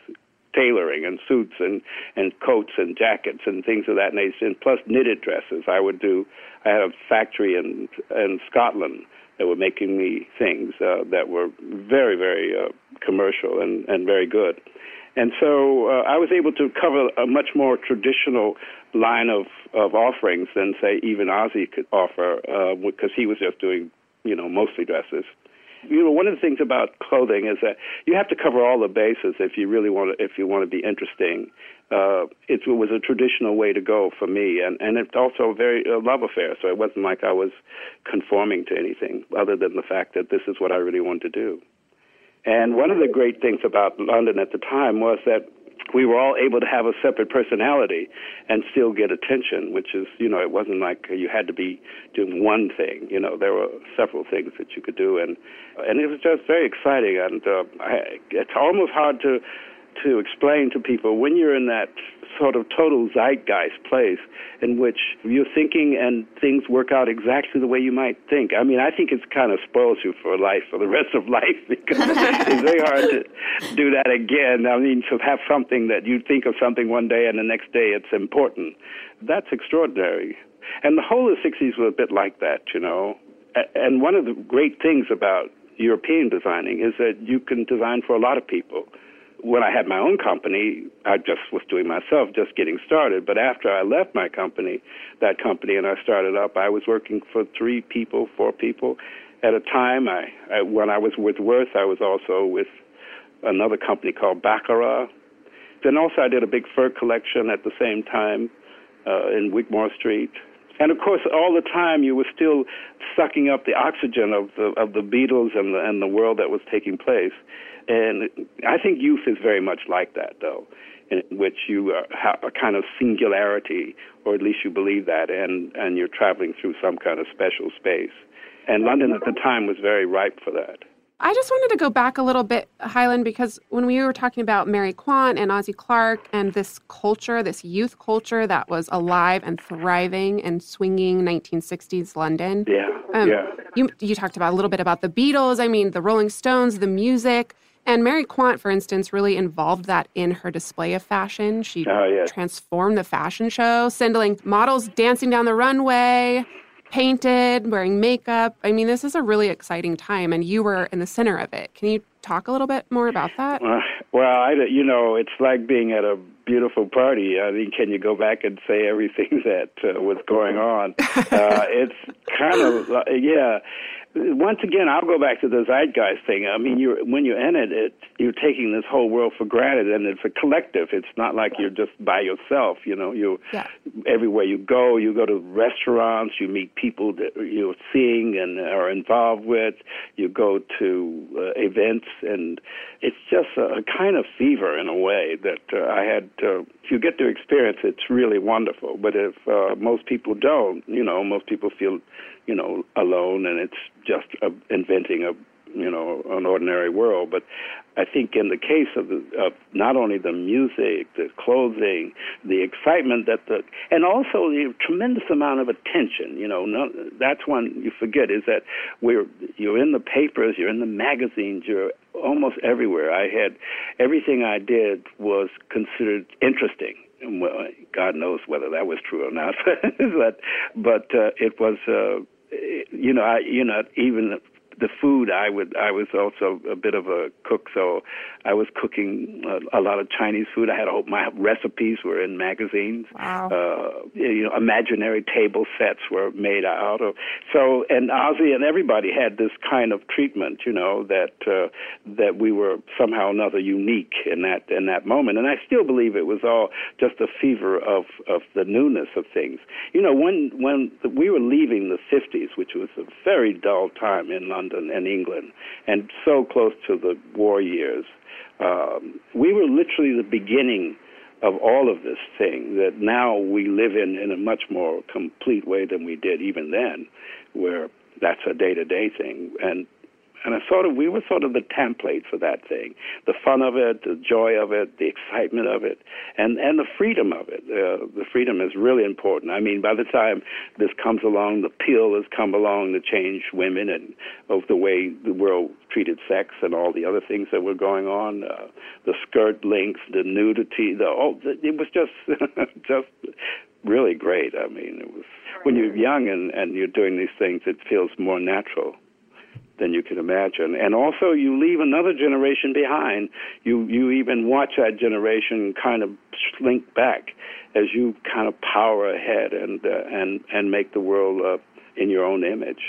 tailoring and suits and and coats and jackets and things of that nature, and plus knitted dresses. I would do. I had a factory in in Scotland that were making me things uh, that were very very uh, commercial and and very good. And so uh, I was able to cover a much more traditional line of, of offerings than, say, even Ossie could offer, because uh, he was just doing, you know, mostly dresses. You know, one of the things about clothing is that you have to cover all the bases if you really want to, if you want to be interesting. Uh, it, it was a traditional way to go for me, and and it's also a very a love affair. So it wasn't like I was conforming to anything other than the fact that this is what I really wanted to do. And one of the great things about London at the time was that we were all able to have a separate personality and still get attention, which is, you know, it wasn't like you had to be doing one thing. You know, there were several things that you could do, and and it was just very exciting. And uh, I, it's almost hard to to explain to people when you're in that sort of total zeitgeist place in which you're thinking and things work out exactly the way you might think. I mean, I think it kind of spoils you for life, for the rest of *laughs* life, because it's very hard to do that again. I mean, to have something that you think of something one day and the next day it's important. That's extraordinary. And the whole of the 60s was a bit like that, you know. And one of the great things about European designing is that you can design for a lot of people when I had my own company, I just was doing myself, just getting started. But after I left my company, that company, and I started up, I was working for three people, four people at a time. I, I when I was with Worth, I was also with another company called Baccarat. Then also I did a big fur collection at the same time uh, in Wigmore Street. And of course, all the time you were still sucking up the oxygen of the of the Beatles and the and the world that was taking place. And I think youth is very much like that, though, in which you have a kind of singularity, or at least you believe that, and, and you're traveling through some kind of special space. And London at the time was very ripe for that. I just wanted to go back a little bit, Hylan, because when we were talking about Mary Quant and Ossie Clark and this culture, this youth culture that was alive and thriving and swinging 1960s London. Yeah. Um, yeah. You, you talked about a little bit about the Beatles. I mean, the Rolling Stones, the music. And Mary Quant, for instance, really involved that in her display of fashion. She oh, yes. transformed the fashion show, sending models dancing down the runway, painted, wearing makeup. I mean, this is a really exciting time, and you were in the center of it. Can you talk a little bit more about that? Uh, well, I, you know, it's like being at a beautiful party. I mean, can you go back and say everything *laughs* that uh, was going on? *laughs* uh, it's kind of, yeah once again, I'll go back to the zeitgeist thing. I mean, you're, when you're in it, it, you're taking this whole world for granted, and it's a collective. It's not like you're just by yourself. You know, you yeah. everywhere you go, you go to restaurants, you meet people that you're seeing and are involved with. You go to uh, events, and it's just a, a kind of fever in a way that uh, I had. Uh, if you get to experience, it's really wonderful. But if uh, most people don't, you know, most people feel you know, alone, and it's just uh, inventing a you know an ordinary world. But I think in the case of, the, of not only the music, the clothing, the excitement that the and also the tremendous amount of attention. You know, no, that's one you forget is that we're you're in the papers, you're in the magazines, you're almost everywhere. I had everything I did was considered interesting well, God knows whether that was true or not, *laughs* but but uh, it was, uh, you know, I, you know, even the food I would I was also a bit of a cook, so I was cooking a, a lot of Chinese food. I had a, my recipes were in magazines. Wow. Uh, you know, imaginary table sets were made out of. So and Ossie and everybody had this kind of treatment, you know, that uh, that we were somehow or another unique in that in that moment. And I still believe it was all just a fever of of the newness of things. You know, when when we were leaving the 50s, which was a very dull time in London London and England, and so close to the war years. Um, we were literally the beginning of all of this thing that now we live in in a much more complete way than we did even then, where that's a day to day thing. And and I sort of we were sort of the template for that thing, the fun of it, the joy of it, the excitement of it, and and the freedom of it. Uh, the freedom is really important. I mean, by the time this comes along, the pill has come along to change women and of the way the world treated sex and all the other things that were going on, uh, the skirt length, the nudity, the oh, it was just *laughs* just really great. I mean, it was when you're young and and you're doing these things, it feels more natural than you can imagine. And also, you leave another generation behind. You you even watch that generation kind of slink back as you kind of power ahead and uh, and and make the world uh, in your own image.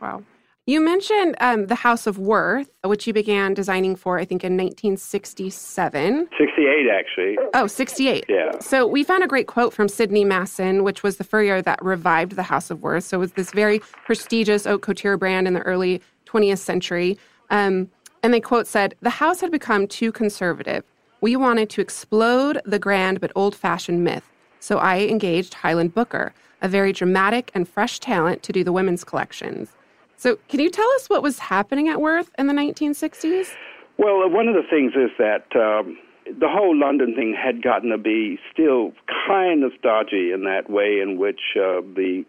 Wow. You mentioned um, the House of Worth, which you began designing for, I think, in 1967. 68, actually. Oh, 68. Yeah. So we found a great quote from Sydney Masson, which was the furrier that revived the House of Worth. So it was this very prestigious haute couture brand in the early 20th century. Um, And they quote said, The house had become too conservative. We wanted to explode the grand but old fashioned myth. So I engaged Hylan Booker, a very dramatic and fresh talent, to do the women's collections. So, can you tell us what was happening at Worth in the 1960s? Well, one of the things is that um, the whole London thing had gotten to be still kind of stodgy in that way in which uh, the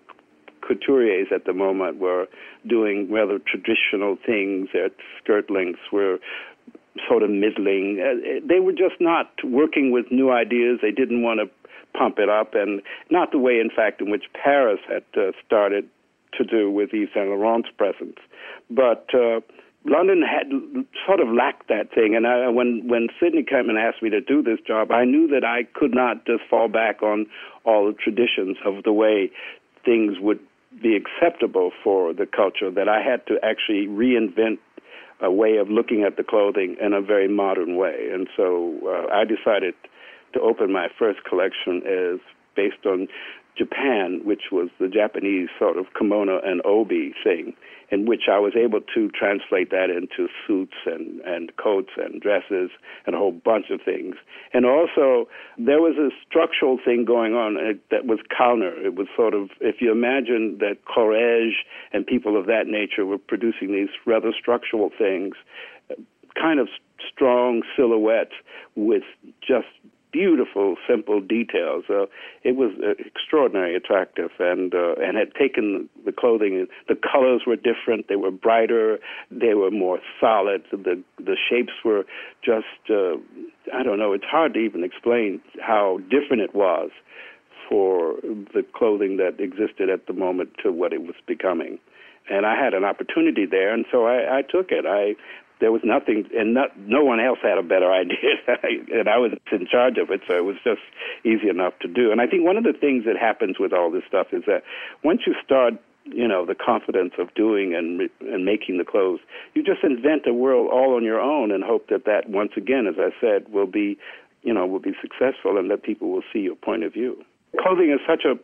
couturiers at the moment were doing rather traditional things. Their skirt lengths were sort of middling. Uh, they were just not working with new ideas. They didn't want to pump it up, and not the way, in fact, in which Paris had uh, started to do with Yves Saint Laurent's presence. But uh, London had sort of lacked that thing, and I, when when Sidney came and asked me to do this job, I knew that I could not just fall back on all the traditions of the way things would be acceptable for the culture. That I had to actually reinvent a way of looking at the clothing in a very modern way, and so uh, I decided to open my first collection as based on Japan, which was the Japanese sort of kimono and obi thing, in which I was able to translate that into suits and, and coats and dresses and a whole bunch of things. And also, there was a structural thing going on uh, that was counter. It was sort of, if you imagine that Courrèges and people of that nature were producing these rather structural things, kind of strong silhouettes with just beautiful, simple details. Uh, it was uh, extraordinarily attractive, and uh, and had taken the clothing. The colors were different. They were brighter. They were more solid. The the shapes were just uh, I don't know. It's hard to even explain how different it was for the clothing that existed at the moment to what it was becoming and I had an opportunity there, and so I, I took it. I there was nothing, and not, no one else had a better *laughs* idea, and I was in charge of it, so it was just easy enough to do. And I think one of the things that happens with all this stuff is that once you start, you know, the confidence of doing and and making the clothes, you just invent a world all on your own, and hope that that once again, as I said, will be, you know, will be successful, and that people will see your point of view clothing is such a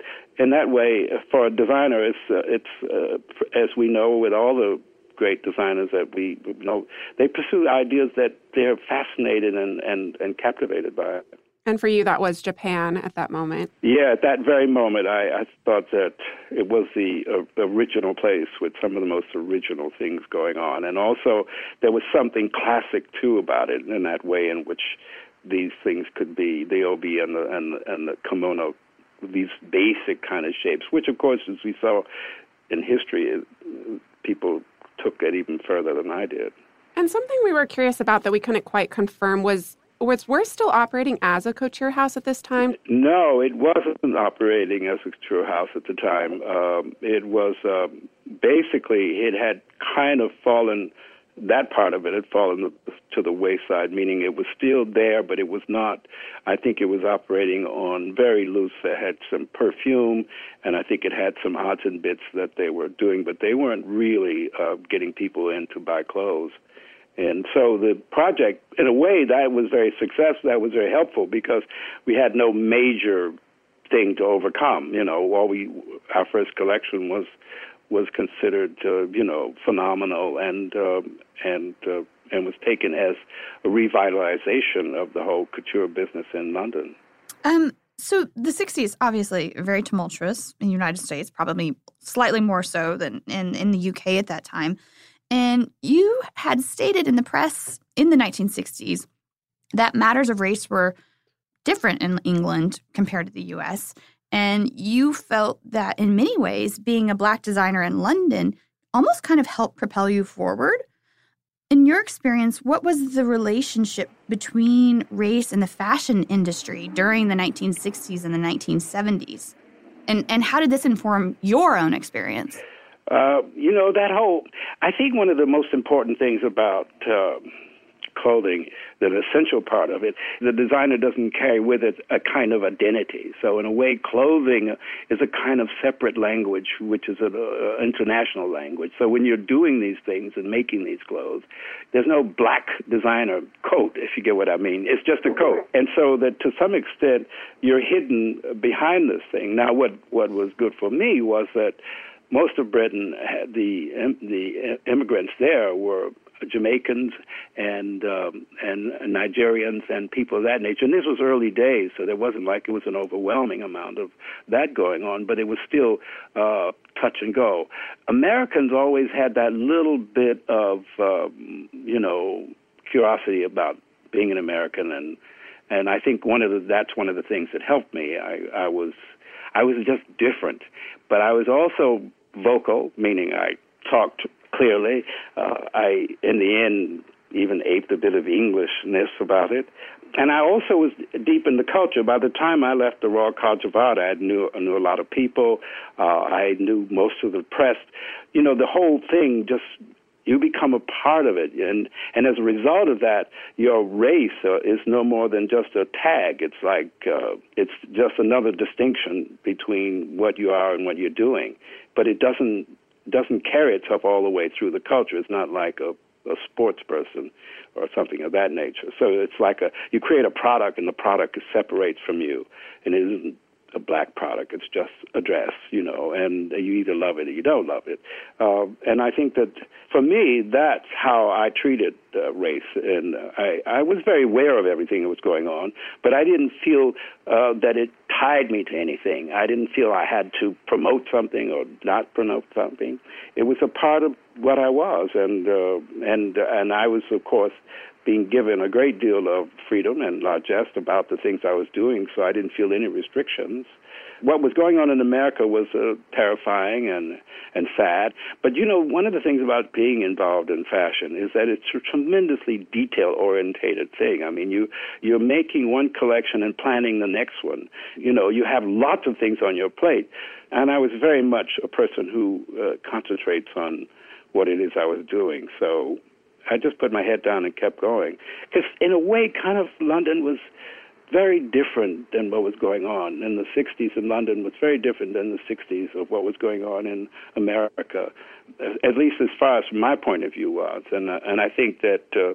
in that way for a designer it's uh, it's uh, as we know with all the great designers that we you know they pursue ideas that they're fascinated and and and captivated by. And for you, that was Japan at that moment. Yeah, at that very moment, I, I thought that it was the uh, original place with some of the most original things going on, and also there was something classic too about it in that way in which these things could be the obi and the and, and the kimono, these basic kind of shapes, which of course, as we saw in history, people took it even further than I did. And something we were curious about that we couldn't quite confirm was was we're still operating as a couture house at this time? No, it wasn't operating as a couture house at the time. Um, it was um, basically it had kind of fallen that part of it had fallen to the wayside, meaning it was still there, but it was not. I think it was operating on very loose. It had some perfume, and I think it had some odds and bits that they were doing, but they weren't really uh, getting people in to buy clothes. And so the project, in a way, that was very successful. That was very helpful because we had no major thing to overcome. You know, all we our first collection was was considered, uh, you know, phenomenal and uh, and uh, and was taken as a revitalization of the whole couture business in London. Um, so the 60s obviously very tumultuous in the United States, probably slightly more so than in, in the UK at that time. And you had stated in the press in the 1960s that matters of race were different in England compared to the US. And you felt that in many ways, being a black designer in London almost kind of helped propel you forward. In your experience, what was the relationship between race and the fashion industry during the 1960s and the 1970s? And, and how did this inform your own experience? Uh, you know, that whole, I think one of the most important things about uh, clothing, the essential part of it, the designer doesn't carry with it a kind of identity. So in a way, clothing is a kind of separate language, which is an uh, international language. So when you're doing these things and making these clothes, there's no black designer coat, if you get what I mean. It's just a coat. And so that to some extent, you're hidden behind this thing. Now, what, what was good for me was that most of Britain, the the uh, immigrants there were Jamaicans and um, and Nigerians and people of that nature. And this was early days, so there wasn't like it was an overwhelming amount of that going on, but it was still uh, touch and go. Americans always had that little bit of um, you know curiosity about being an American and and I think one of the that's one of the things that helped me. I, I was I was just different, but I was also vocal, meaning I talked clearly. Uh, I, in the end, even aped a bit of Englishness about it. And I also was deep in the culture. By the time I left the Royal College of Art, I knew I knew a lot of people. Uh, I knew most of the press. You know, the whole thing just you become a part of it, and and as a result of that, your race uh, is no more than just a tag. It's like uh, it's just another distinction between what you are and what you're doing, but it doesn't doesn't carry itself all the way through the culture. It's not like a a sports person or something of that nature. So it's like a you create a product and the product separates from you, and it isn't a black product. It's just a dress, you know, and you either love it or you don't love it. Uh, and I think that for me, that's how I treated uh, race. And I, I was very aware of everything that was going on, but I didn't feel uh, that it tied me to anything. I didn't feel I had to promote something or not promote something. It was a part of what I was, and uh, and and I was, of course, being given a great deal of freedom and largesse about the things I was doing, so I didn't feel any restrictions. What was going on in America was uh, terrifying and and sad. But you know, one of the things about being involved in fashion is that it's a tremendously detail orientated thing. I mean, you you're making one collection and planning the next one. You know, you have lots of things on your plate, and I was very much a person who uh, concentrates on what it is I was doing. So I just put my head down and kept going. Because in a way, kind of London was very different than what was going on in the 60s in London was very different than the 60s of what was going on in America, at least as far as my point of view was. And uh, and I think that uh,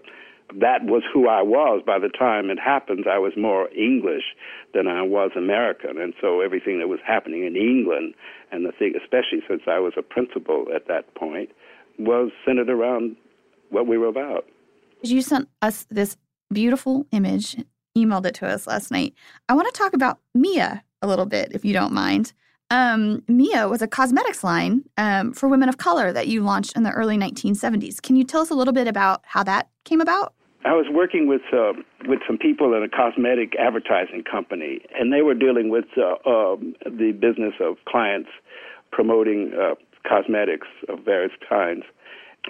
that was who I was by the time it happened. I was more English than I was American, and so everything that was happening in England, and the thing, especially since I was a principal at that point, was centered around what we were about. You sent us this beautiful image, emailed it to us last night. I want to talk about Mia a little bit, if you don't mind. Um, Mia was a cosmetics line um, for women of color that you launched in the early 1970s. Can you tell us a little bit about how that came about? I was working with uh, with some people in a cosmetic advertising company, and they were dealing with uh, uh, the business of clients promoting uh, cosmetics of various kinds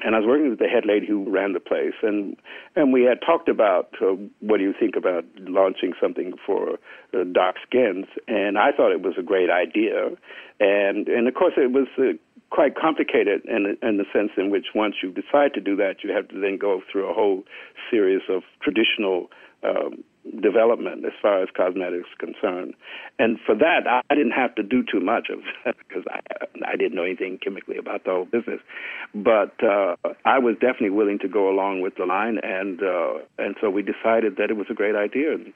and I was working with the head lady who ran the place, and and we had talked about uh, what do you think about launching something for uh, dark skins, and I thought it was a great idea, and and of course it was uh, quite complicated in in the sense in which once you decide to do that, you have to then go through a whole series of traditional um, development as far as cosmetics concerned. And for that, I didn't have to do too much of that *laughs* because I, I didn't know anything chemically about the whole business. But uh, I was definitely willing to go along with the line, and uh, and so we decided that it was a great idea. And,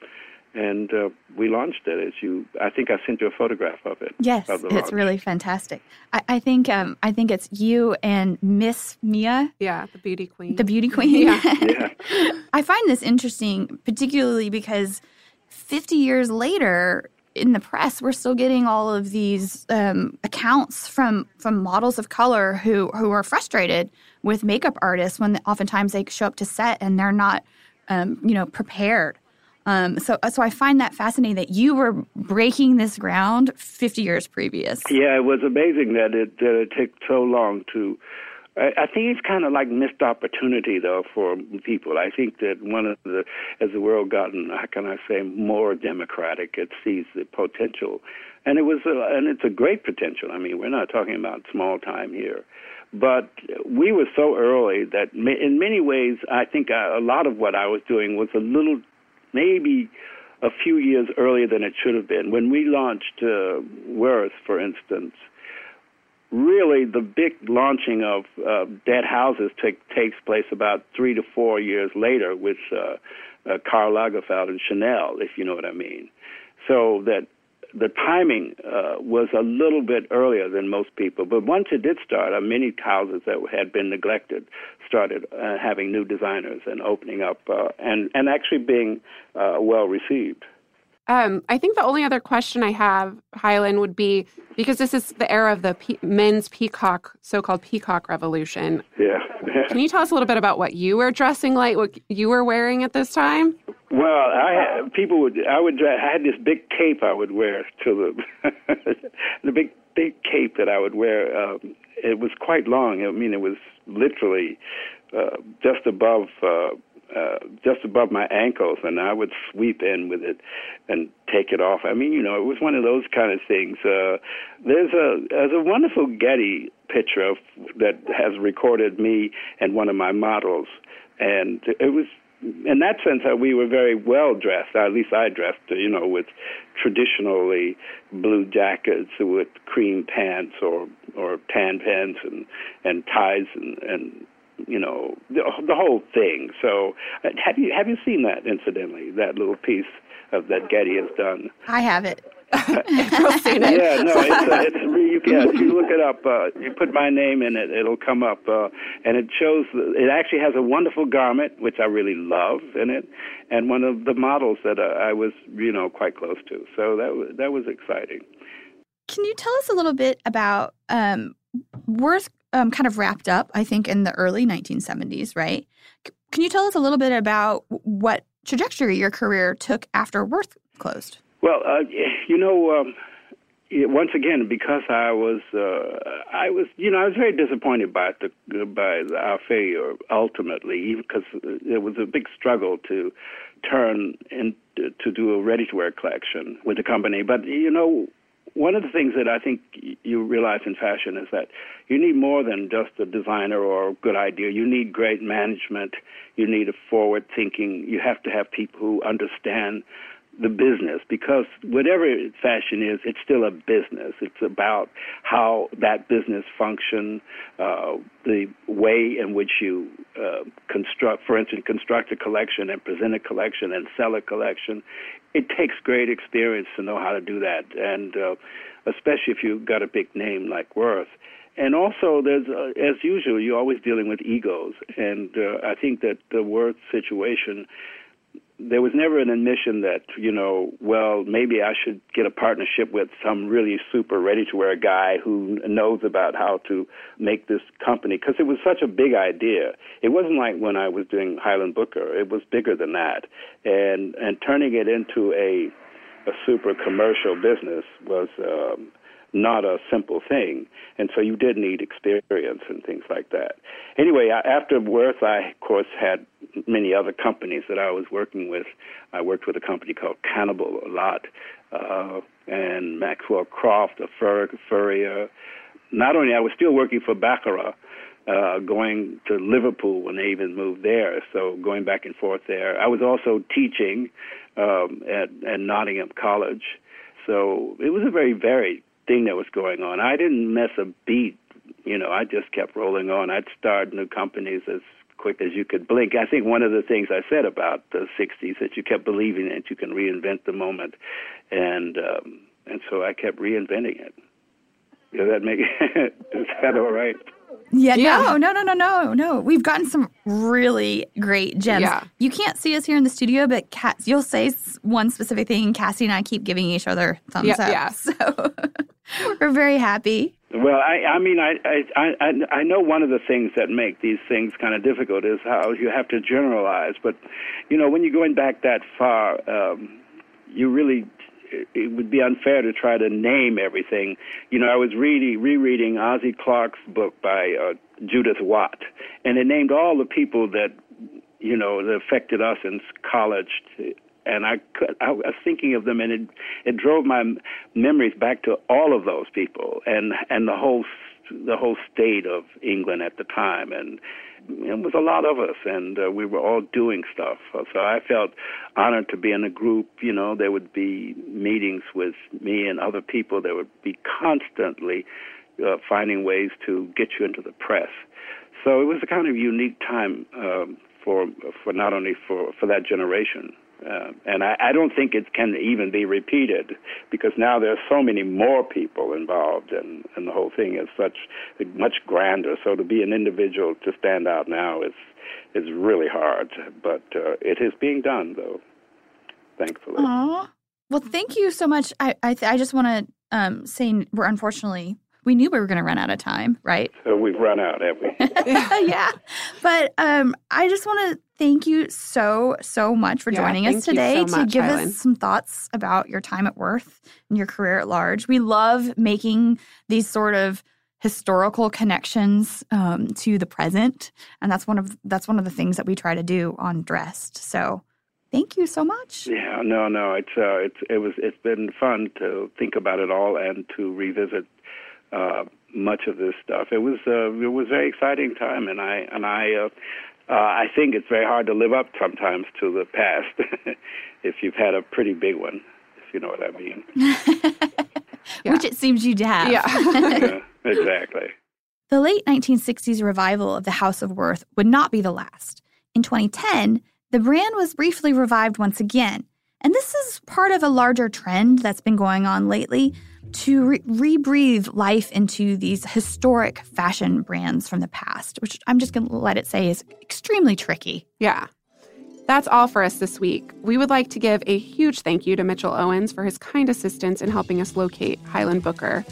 and uh, we launched it. As you, I think I sent you a photograph of it. Yes, of it's really fantastic. I, I, think um, I think it's you and Miss Mia. Yeah, the beauty queen. The beauty queen. Yeah. *laughs* yeah. I find this interesting, particularly because 50 years later, in the press, we're still getting all of these um, accounts from from models of color who who are frustrated with makeup artists when oftentimes they show up to set and they're not, um, you know, prepared um, so, so I find that fascinating that you were breaking this ground 50 years previous. Yeah, it was amazing that it that it took so long to. I, I think it's kind of like missed opportunity though for people. I think that one of the as the world gotten how can I say more democratic, it sees the potential, and it was a, and it's a great potential. I mean, we're not talking about small time here but we were so early that in many ways i think a lot of what i was doing was a little maybe a few years earlier than it should have been. When we launched uh, Worth, for instance, really the big launching of uh, Dead Houses take, takes place about three to four years later with uh, uh, Karl Lagerfeld and Chanel, if you know what I mean. So that the timing uh, was a little bit earlier than most people. But once it did start, uh, many houses that had been neglected started uh, having new designers and opening up uh, and and actually being uh, well received. Um, I think the only other question I have, Hylan, would be because this is the era of the pe- men's peacock, so-called peacock revolution. Yeah. *laughs* Can you tell us a little bit about what you were dressing like, what you were wearing at this time? Well, I had, people would I would I had this big cape I would wear to the *laughs* the big big cape that I would wear. Um, it was quite long. I mean, it was literally uh, just above. Uh, uh, just above my ankles, and I would sweep in with it and take it off. I mean, you know, it was one of those kind of things. Uh, there's a there's a wonderful Getty picture of, that has recorded me and one of my models, and it was in that sense, that we were very well dressed. At least I dressed, you know, with traditionally blue jackets with cream pants or or tan pants and and ties and and you know the, the whole thing. So uh, have you have you seen that incidentally? That little piece of that Getty has done. I have it. *laughs* yeah, no, it's, uh, it's *laughs* you can if you look it up, uh, you put my name in it, it'll come up, uh, and it shows. It actually has a wonderful garment, which I really love in it, and one of the models that uh, I was, you know, quite close to. So that was that was exciting. Can you tell us a little bit about um, Worth? Um, kind of wrapped up, I think, in the early 1970s, right? C- can you tell us a little bit about what trajectory your career took after Worth closed? Well, uh, you know, um, once again, because I was, uh, I was, you know, I was very disappointed by the by our failure ultimately, because it was a big struggle to turn in to do a ready-to-wear collection with the company. But you know, one of the things that I think you realize in fashion is that you need more than just a designer or a good idea. You need great management. You need a forward thinking. You have to have people who understand the business because whatever fashion is, it's still a business. It's about how that business function, uh, the way in which you uh, construct, for instance, construct a collection and present a collection and sell a collection. It takes great experience to know how to do that, and uh, especially if you've got a big name like Worth. And also, there's uh, as usual, you're always dealing with egos, and uh, I think that the Worth situation there was never an admission that you know well maybe i should get a partnership with some really super ready to wear guy who knows about how to make this company because it was such a big idea. It wasn't like when i was doing Hylan booker. It was bigger than that. And and turning it into a a super commercial business was um not a simple thing. And so you did need experience and things like that. Anyway, after Worth, I, of course, had many other companies that I was working with. I worked with a company called Cannibal a lot, uh, and Maxwell Croft, a fur, furrier. Not only I was still working for Baccarat, uh, going to Liverpool when they even moved there, so going back and forth there. I was also teaching um, at, at Nottingham College, so it was a very varied thing that was going on. I didn't miss a beat. You know, I just kept rolling on. I'd start new companies as quick as you could blink. I think one of the things I said about the '60s that you kept believing that you can reinvent the moment, and um, and so I kept reinventing it. Does that make *laughs* is that all right? Yeah, yeah, no, no, no, no, no, no. We've gotten some really great gems. Yeah. You can't see us here in the studio, but Cass, you'll say one specific thing, and Cassie and I keep giving each other thumbs yeah, up. Yeah. *laughs* So *laughs* we're very happy. Well, I, I mean, I, I, I, I know one of the things that make these things kind of difficult is how you have to generalize. But, you know, when you're going back that far, um, you really it would be unfair to try to name everything. You know, I was reading, rereading Ossie Clark's book by uh, Judith Watt, and it named all the people that, you know, that affected us in college. And I, I was thinking of them, and it, it drove my memories back to all of those people, and and the whole the whole state of England at the time, and it was a lot of us, and uh, we were all doing stuff. So I felt honored to be in a group. You know, there would be meetings with me and other people. There would be constantly uh, finding ways to get you into the press. So it was a kind of unique time um, for for not only for for that generation. Uh, and I, I don't think it can even be repeated because now there are so many more people involved, and, and the whole thing is such much grander. So to be an individual to stand out now is is really hard, but uh, it is being done though, thankfully. Aww. Well, thank you so much. I I, I just want to um, say we're unfortunately we knew we were going to run out of time, right? *laughs* So we've run out, have we? *laughs* yeah. But um, I just want to thank you so, so much for Yeah, joining thank us today so to much, give Hylan. us some thoughts about your time at Worth and your career at large. We love making these sort of historical connections um, to the present, and that's one of that's one of the things that we try to do on Dressed. So, thank you so much. Yeah, no, no. It's uh, it's it was it's been fun to think about it all and to revisit uh, much of this stuff. It was uh, it was a very exciting time, and I and I uh, uh, I think it's very hard to live up sometimes to the past *laughs* if you've had a pretty big one, if you know what I mean. *laughs* Yeah. Which it seems you have. Yeah. *laughs* yeah, exactly. The late 1960s revival of the House of Worth would not be the last. In 2010, the brand was briefly revived once again. And this is part of a larger trend that's been going on lately to re- rebreathe life into these historic fashion brands from the past, which I'm just going to let it say is extremely tricky. Yeah. That's all for us this week. We would like to give a huge thank you to Mitchell Owens for his kind assistance in helping us locate Hylan Booker.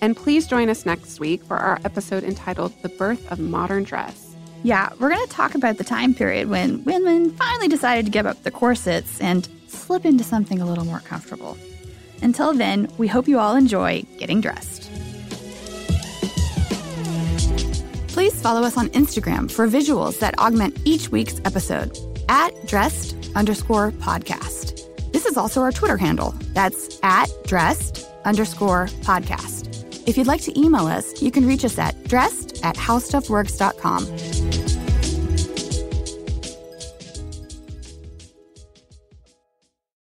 And please join us next week for our episode entitled The Birth of Modern Dress. Yeah, we're going to talk about the time period when women finally decided to give up the corsets and slip into something a little more comfortable. Until then, we hope you all enjoy getting dressed. Please follow us on Instagram for visuals that augment each week's episode at dressed underscore podcast. This is also our Twitter handle. That's at dressed underscore podcast. If you'd like to email us, you can reach us at dressed at howstuffworks.com.